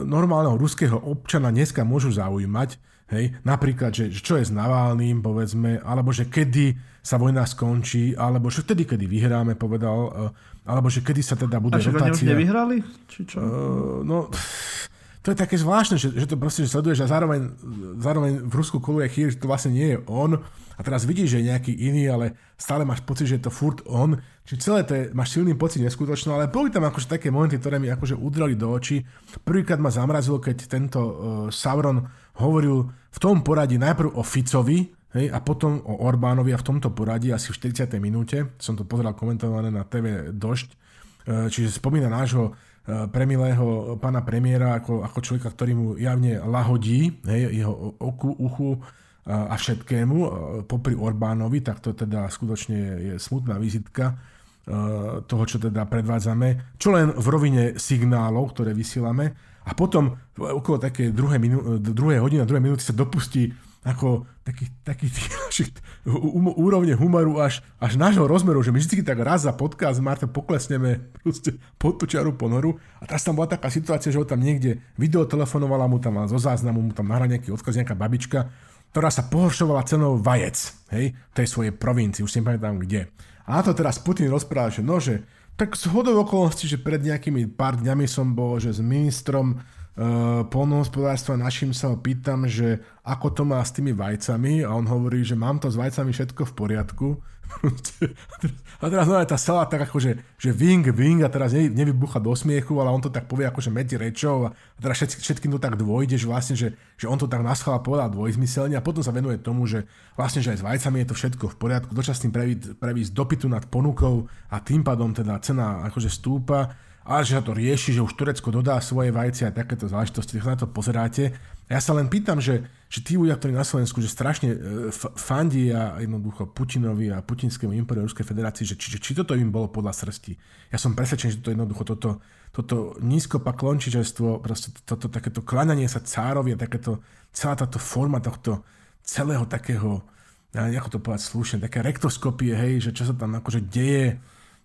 normálneho ruského občana dneska môžu zaujímať, hej, napríklad, že, že čo je s Navalným, povedzme, alebo že kedy sa vojna skončí, alebo že vtedy, kedy vyhráme, povedal, e, alebo že kedy sa teda bude A že oni už rotácia. nevyhrali? Či čo? Uh, no, to je také zvláštne, že, že to proste že sleduješ a zároveň, zároveň v Rusku koluje chýr, že to vlastne nie je on a teraz vidíš, že je nejaký iný, ale stále máš pocit, že je to furt on. Čiže celé to je, máš silný pocit neskutočno, ale boli tam akože také momenty, ktoré mi akože udreli do očí. Prvýkrát ma zamrazilo, keď tento uh, Sauron hovoril v tom poradí najprv o Ficovi, hej, a potom o Orbánovi a v tomto poradí asi v 40. minúte, som to pozeral komentované na TV Došť, uh, čiže spomína nášho premilého pána premiéra ako, ako človeka, ktorý mu javne lahodí hej, jeho oku, uchu a všetkému, popri Orbánovi, tak to teda skutočne je smutná vizitka. toho, čo teda predvádzame, čo len v rovine signálov, ktoré vysielame a potom okolo také druhé, minú, druhé hodiny druhé minúty sa dopustí ako taký, taký tých úrovne humoru až, až nášho rozmeru, že my vždy tak raz za podcast Marta poklesneme proste pod tú čiaru ponoru a teraz tam bola taká situácia, že ho tam niekde videotelefonovala mu tam zo záznamu, mu tam nahral nejaký odkaz, nejaká babička, ktorá sa pohoršovala cenou vajec, hej, tej svojej provincii, už si nepamätám kde. A na to teraz Putin rozprával, že no, tak z hodov okolností, že pred nejakými pár dňami som bol, že s ministrom polnohospodárstva našim sa ho pýtam, že ako to má s tými vajcami? A on hovorí, že mám to s vajcami všetko v poriadku. a teraz no, tá sala tak akože že wing, wing a teraz nevybucha do smiechu, ale on to tak povie akože medzi rečou a teraz všetky, všetkým to tak dôjde, že vlastne, že, že on to tak naschala povedal dvojzmyselne a potom sa venuje tomu, že vlastne, že aj s vajcami je to všetko v poriadku, dočasný prevísť dopytu nad ponukou a tým pádom teda cena akože stúpa ale že sa to rieši, že už Turecko dodá svoje vajce a takéto záležitosti, tak na to pozeráte. Ja sa len pýtam, že, že tí ľudia, ktorí na Slovensku, že strašne e, a jednoducho Putinovi a putinskému impériu Ruskej federácii, že či, či toto im bolo podľa srsti. Ja som presvedčený, že toto jednoducho, toto, toto nízkopaklončičestvo, proste toto takéto klananie sa cárovi a takéto, celá táto forma tohto celého takého, ako to povedať slušne, také rektoskopie, hej, že čo sa tam akože deje,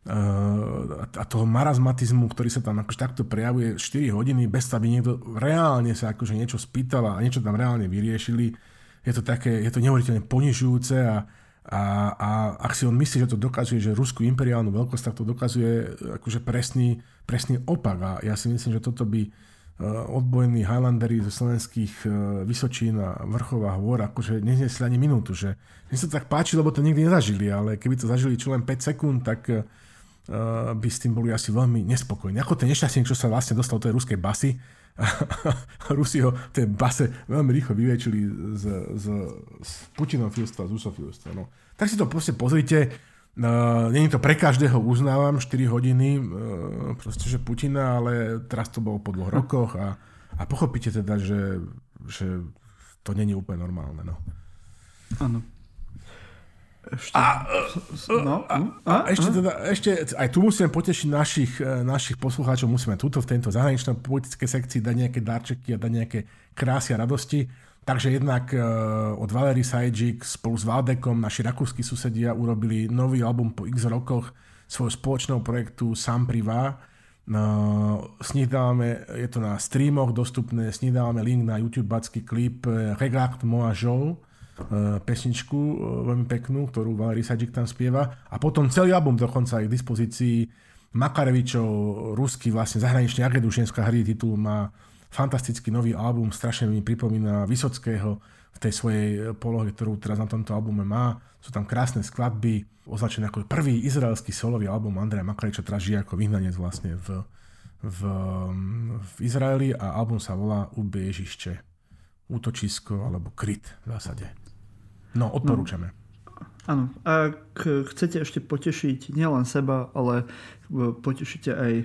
a toho marazmatizmu, ktorý sa tam akože takto prejavuje 4 hodiny, bez aby niekto reálne sa akože niečo spýtal a niečo tam reálne vyriešili. Je to také, je to neuveriteľne ponižujúce a, a, a ak si on myslí, že to dokazuje, že ruskú imperiálnu veľkosť, tak to dokazuje akože presný, presný opak. A ja si myslím, že toto by odbojní Highlanderi zo slovenských Vysočín a vrchov a hôr akože neznesli ani minútu, že mne sa to tak páči, lebo to nikdy nezažili, ale keby to zažili čo len 5 sekúnd, tak by s tým boli asi veľmi nespokojní. Ako ten nešťastník, čo sa vlastne dostal do tej ruskej basy, Rusi ho tej base veľmi rýchlo vyviečili z, z, z Putinofilstva, z Rusofilstva. No. Tak si to proste pozrite. Uh, Není to pre každého, uznávam, 4 hodiny uh, proste, že Putina, ale teraz to bolo po dvoch rokoch a, a pochopíte teda, že, že to není úplne normálne. No. Áno. Ešte, a, no, a, hm? a, a ešte, teda, ešte aj tu musíme potešiť našich, e, našich poslucháčov, musíme túto v tejto zahraničnej politickej sekcii dať nejaké darčeky a dať nejaké krásy a radosti. Takže jednak uh, od Valery Sajčík spolu s Valdekom, naši rakúsky susedia, urobili nový album po x rokoch svojho spoločného projektu Sam Priva. No, s nich dávame, je to na streamoch dostupné, s nich dávame link na YouTube backý klip Regarde moi Joe, E, pesničku e, veľmi peknú, ktorú Valery Sadžik tam spieva. A potom celý album dokonca aj k dispozícii Makarevičov, ruský vlastne zahraničný Agredušenská hry titul má fantastický nový album, strašne mi pripomína Vysockého v tej svojej polohe, ktorú teraz na tomto albume má. Sú tam krásne skladby, označené ako prvý izraelský solový album Andreja Makareviča, teraz žije ako vyhnanec vlastne v, v, v Izraeli a album sa volá Ubiežište, útočisko alebo kryt v zásade. No, odporúčame. No, áno, ak chcete ešte potešiť nielen seba, ale potešíte aj e,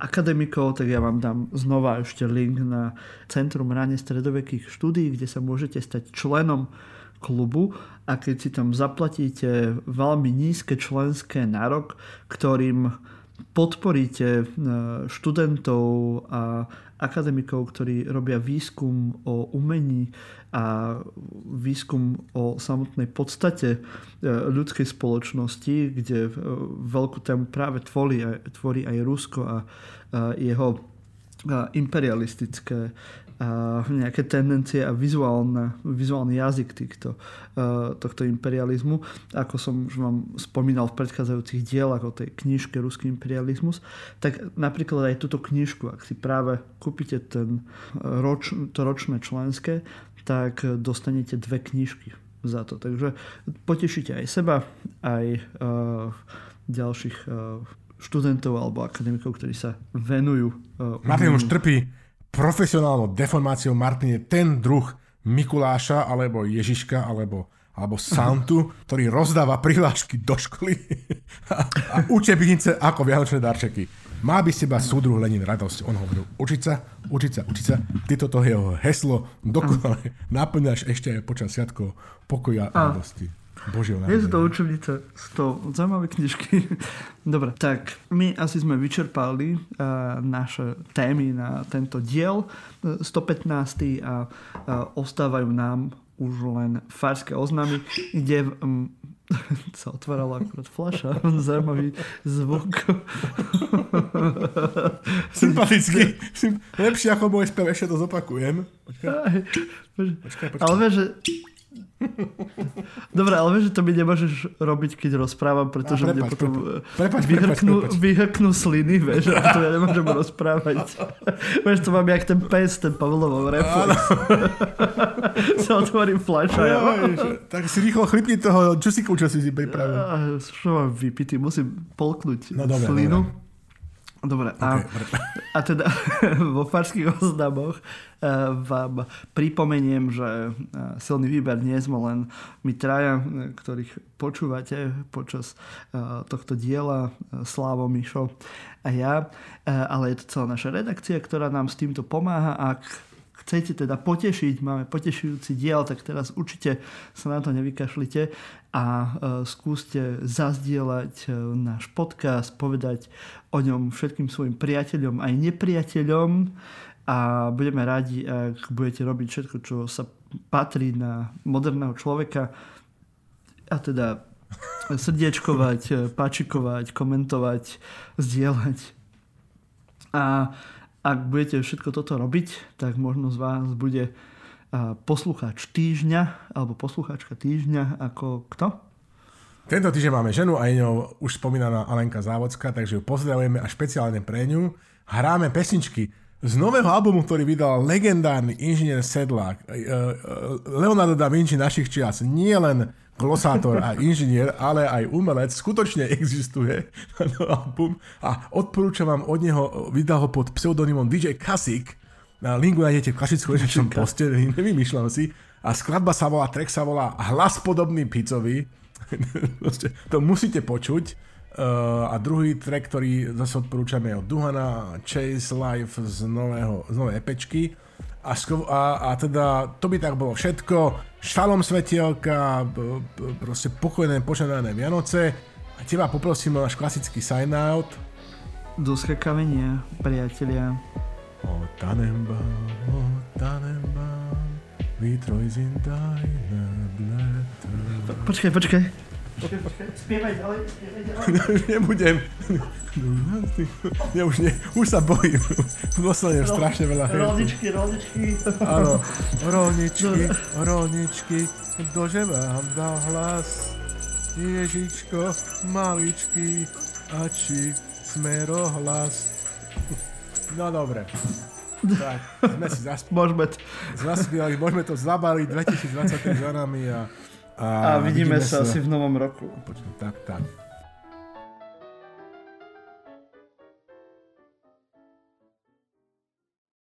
akademikov, tak ja vám dám znova ešte link na Centrum ráne stredovekých štúdí, kde sa môžete stať členom klubu a keď si tam zaplatíte veľmi nízke členské nárok, ktorým podporíte e, študentov a akademikov, ktorí robia výskum o umení a výskum o samotnej podstate e, ľudskej spoločnosti, kde e, veľkú tému práve tvorí, tvorí aj Rusko a jeho imperialistické a nejaké tendencie a vizuálne, vizuálny jazyk týchto, uh, tohto imperializmu. Ako som už vám spomínal v predchádzajúcich dielach o tej knižke Ruský imperializmus, tak napríklad aj túto knižku, ak si práve kúpite ten roč, to ročné členské, tak dostanete dve knižky za to. Takže potešíte aj seba, aj uh, ďalších uh, študentov alebo akademikov, ktorí sa venujú. Uh, Martin už trpí profesionálnou deformáciou Martin je ten druh Mikuláša, alebo Ježiška, alebo, alebo Santu, ktorý rozdáva prihlášky do školy a, a učebnice ako vianočné darčeky. Má by si iba súdruh Lenin radosť. On hovoril, učiť sa, učiť sa, učiť sa. Ty toto jeho heslo dokonale naplňaš ešte aj počas sviatkov pokoja a radosti. Božieho Nie sú to učebnice, sú to zaujímavé knižky. Dobre, tak my asi sme vyčerpali uh, naše témy na tento diel 115. a uh, ostávajú nám už len farské oznámy, kde um, sa otvárala akurát fľaša, zaujímavý zvuk. Sympatický. Lepšie ako môj spev, ešte to zopakujem. Počkaj. Počkaj, počkaj. Ale vieš, že Dobre, ale vieš, že to mi nemôžeš robiť, keď rozprávam, pretože A, prepač, mne potom prepač, vyhrknú, prepač, prepač. vyhrknú sliny, vieš, a to ja nemôžem rozprávať. vieš, to mám jak ten pes, ten Pavlovov reflex. sa otvorím flash a ja... tak si rýchlo chlipni toho čusiku, čo si si pripravil. A, čo mám vypitý, musím polknúť No, dobre, slinu. dobre. Dobre, a, Okay, a teda vo farských oznamoch uh, vám pripomeniem, že uh, silný výber nie sme len my traja, eh, ktorých počúvate počas tohto diela, Slávo, Mišo a ja, ale je to celá naša redakcia, ktorá nám s týmto pomáha. Ak chcete teda potešiť, máme potešujúci diel, tak teraz určite sa na to nevykašlite a e, skúste zazdieľať e, náš podcast, povedať o ňom všetkým svojim priateľom aj nepriateľom a budeme radi, ak budete robiť všetko, čo sa patrí na moderného človeka a teda srdiečkovať, e, pačikovať, komentovať, zdieľať. A ak budete všetko toto robiť, tak možno z vás bude poslucháč týždňa alebo poslucháčka týždňa ako kto? Tento týždeň máme ženu a je ňou už spomínaná Alenka Závodská, takže ju pozdravujeme a špeciálne pre ňu. Hráme pesničky z nového albumu, ktorý vydal legendárny inžinier Sedlák, e, e, Leonardo da Vinci našich čias, nie len glosátor a inžinier, ale aj umelec, skutočne existuje album a odporúčam vám od neho, vydal ho pod pseudonymom DJ Kasik, na linku nájdete v Kašickom poste, nevymýšľam si, a skladba sa volá, track sa volá Hlas podobný Picovi, to musíte počuť. Uh, a druhý track, ktorý zase odporúčame je od Duhana, Chase Life z, nového, z novej epečky. A, a, a teda to by tak bolo všetko. Šalom svetielka, proste pokojné, požehnané Vianoce. A teba poprosím o náš klasický sign-out. Do skakavenia, priatelia. O Tannenbaum, o Tannenbaum, treu sind deine Blätter. Počkaj, počkaj. Počkaj, počkaj. Spievaj ďalej, spievaj ďalej. Nebudem. Ja už, nie, už sa bojím. Dostanem strašne veľa hejtu. Rolničky, rolničky. Áno, rolničky, rolničky, ktože vám dal hlas? Ježičko, maličký, a či smerohlas? No dobre. Tak, sme si zaspali. Môžeme. Zaspívali, môžeme to zabaliť 2023 za nami a, A vidíme sa asi v novom roku. Počkaj, tak, tak.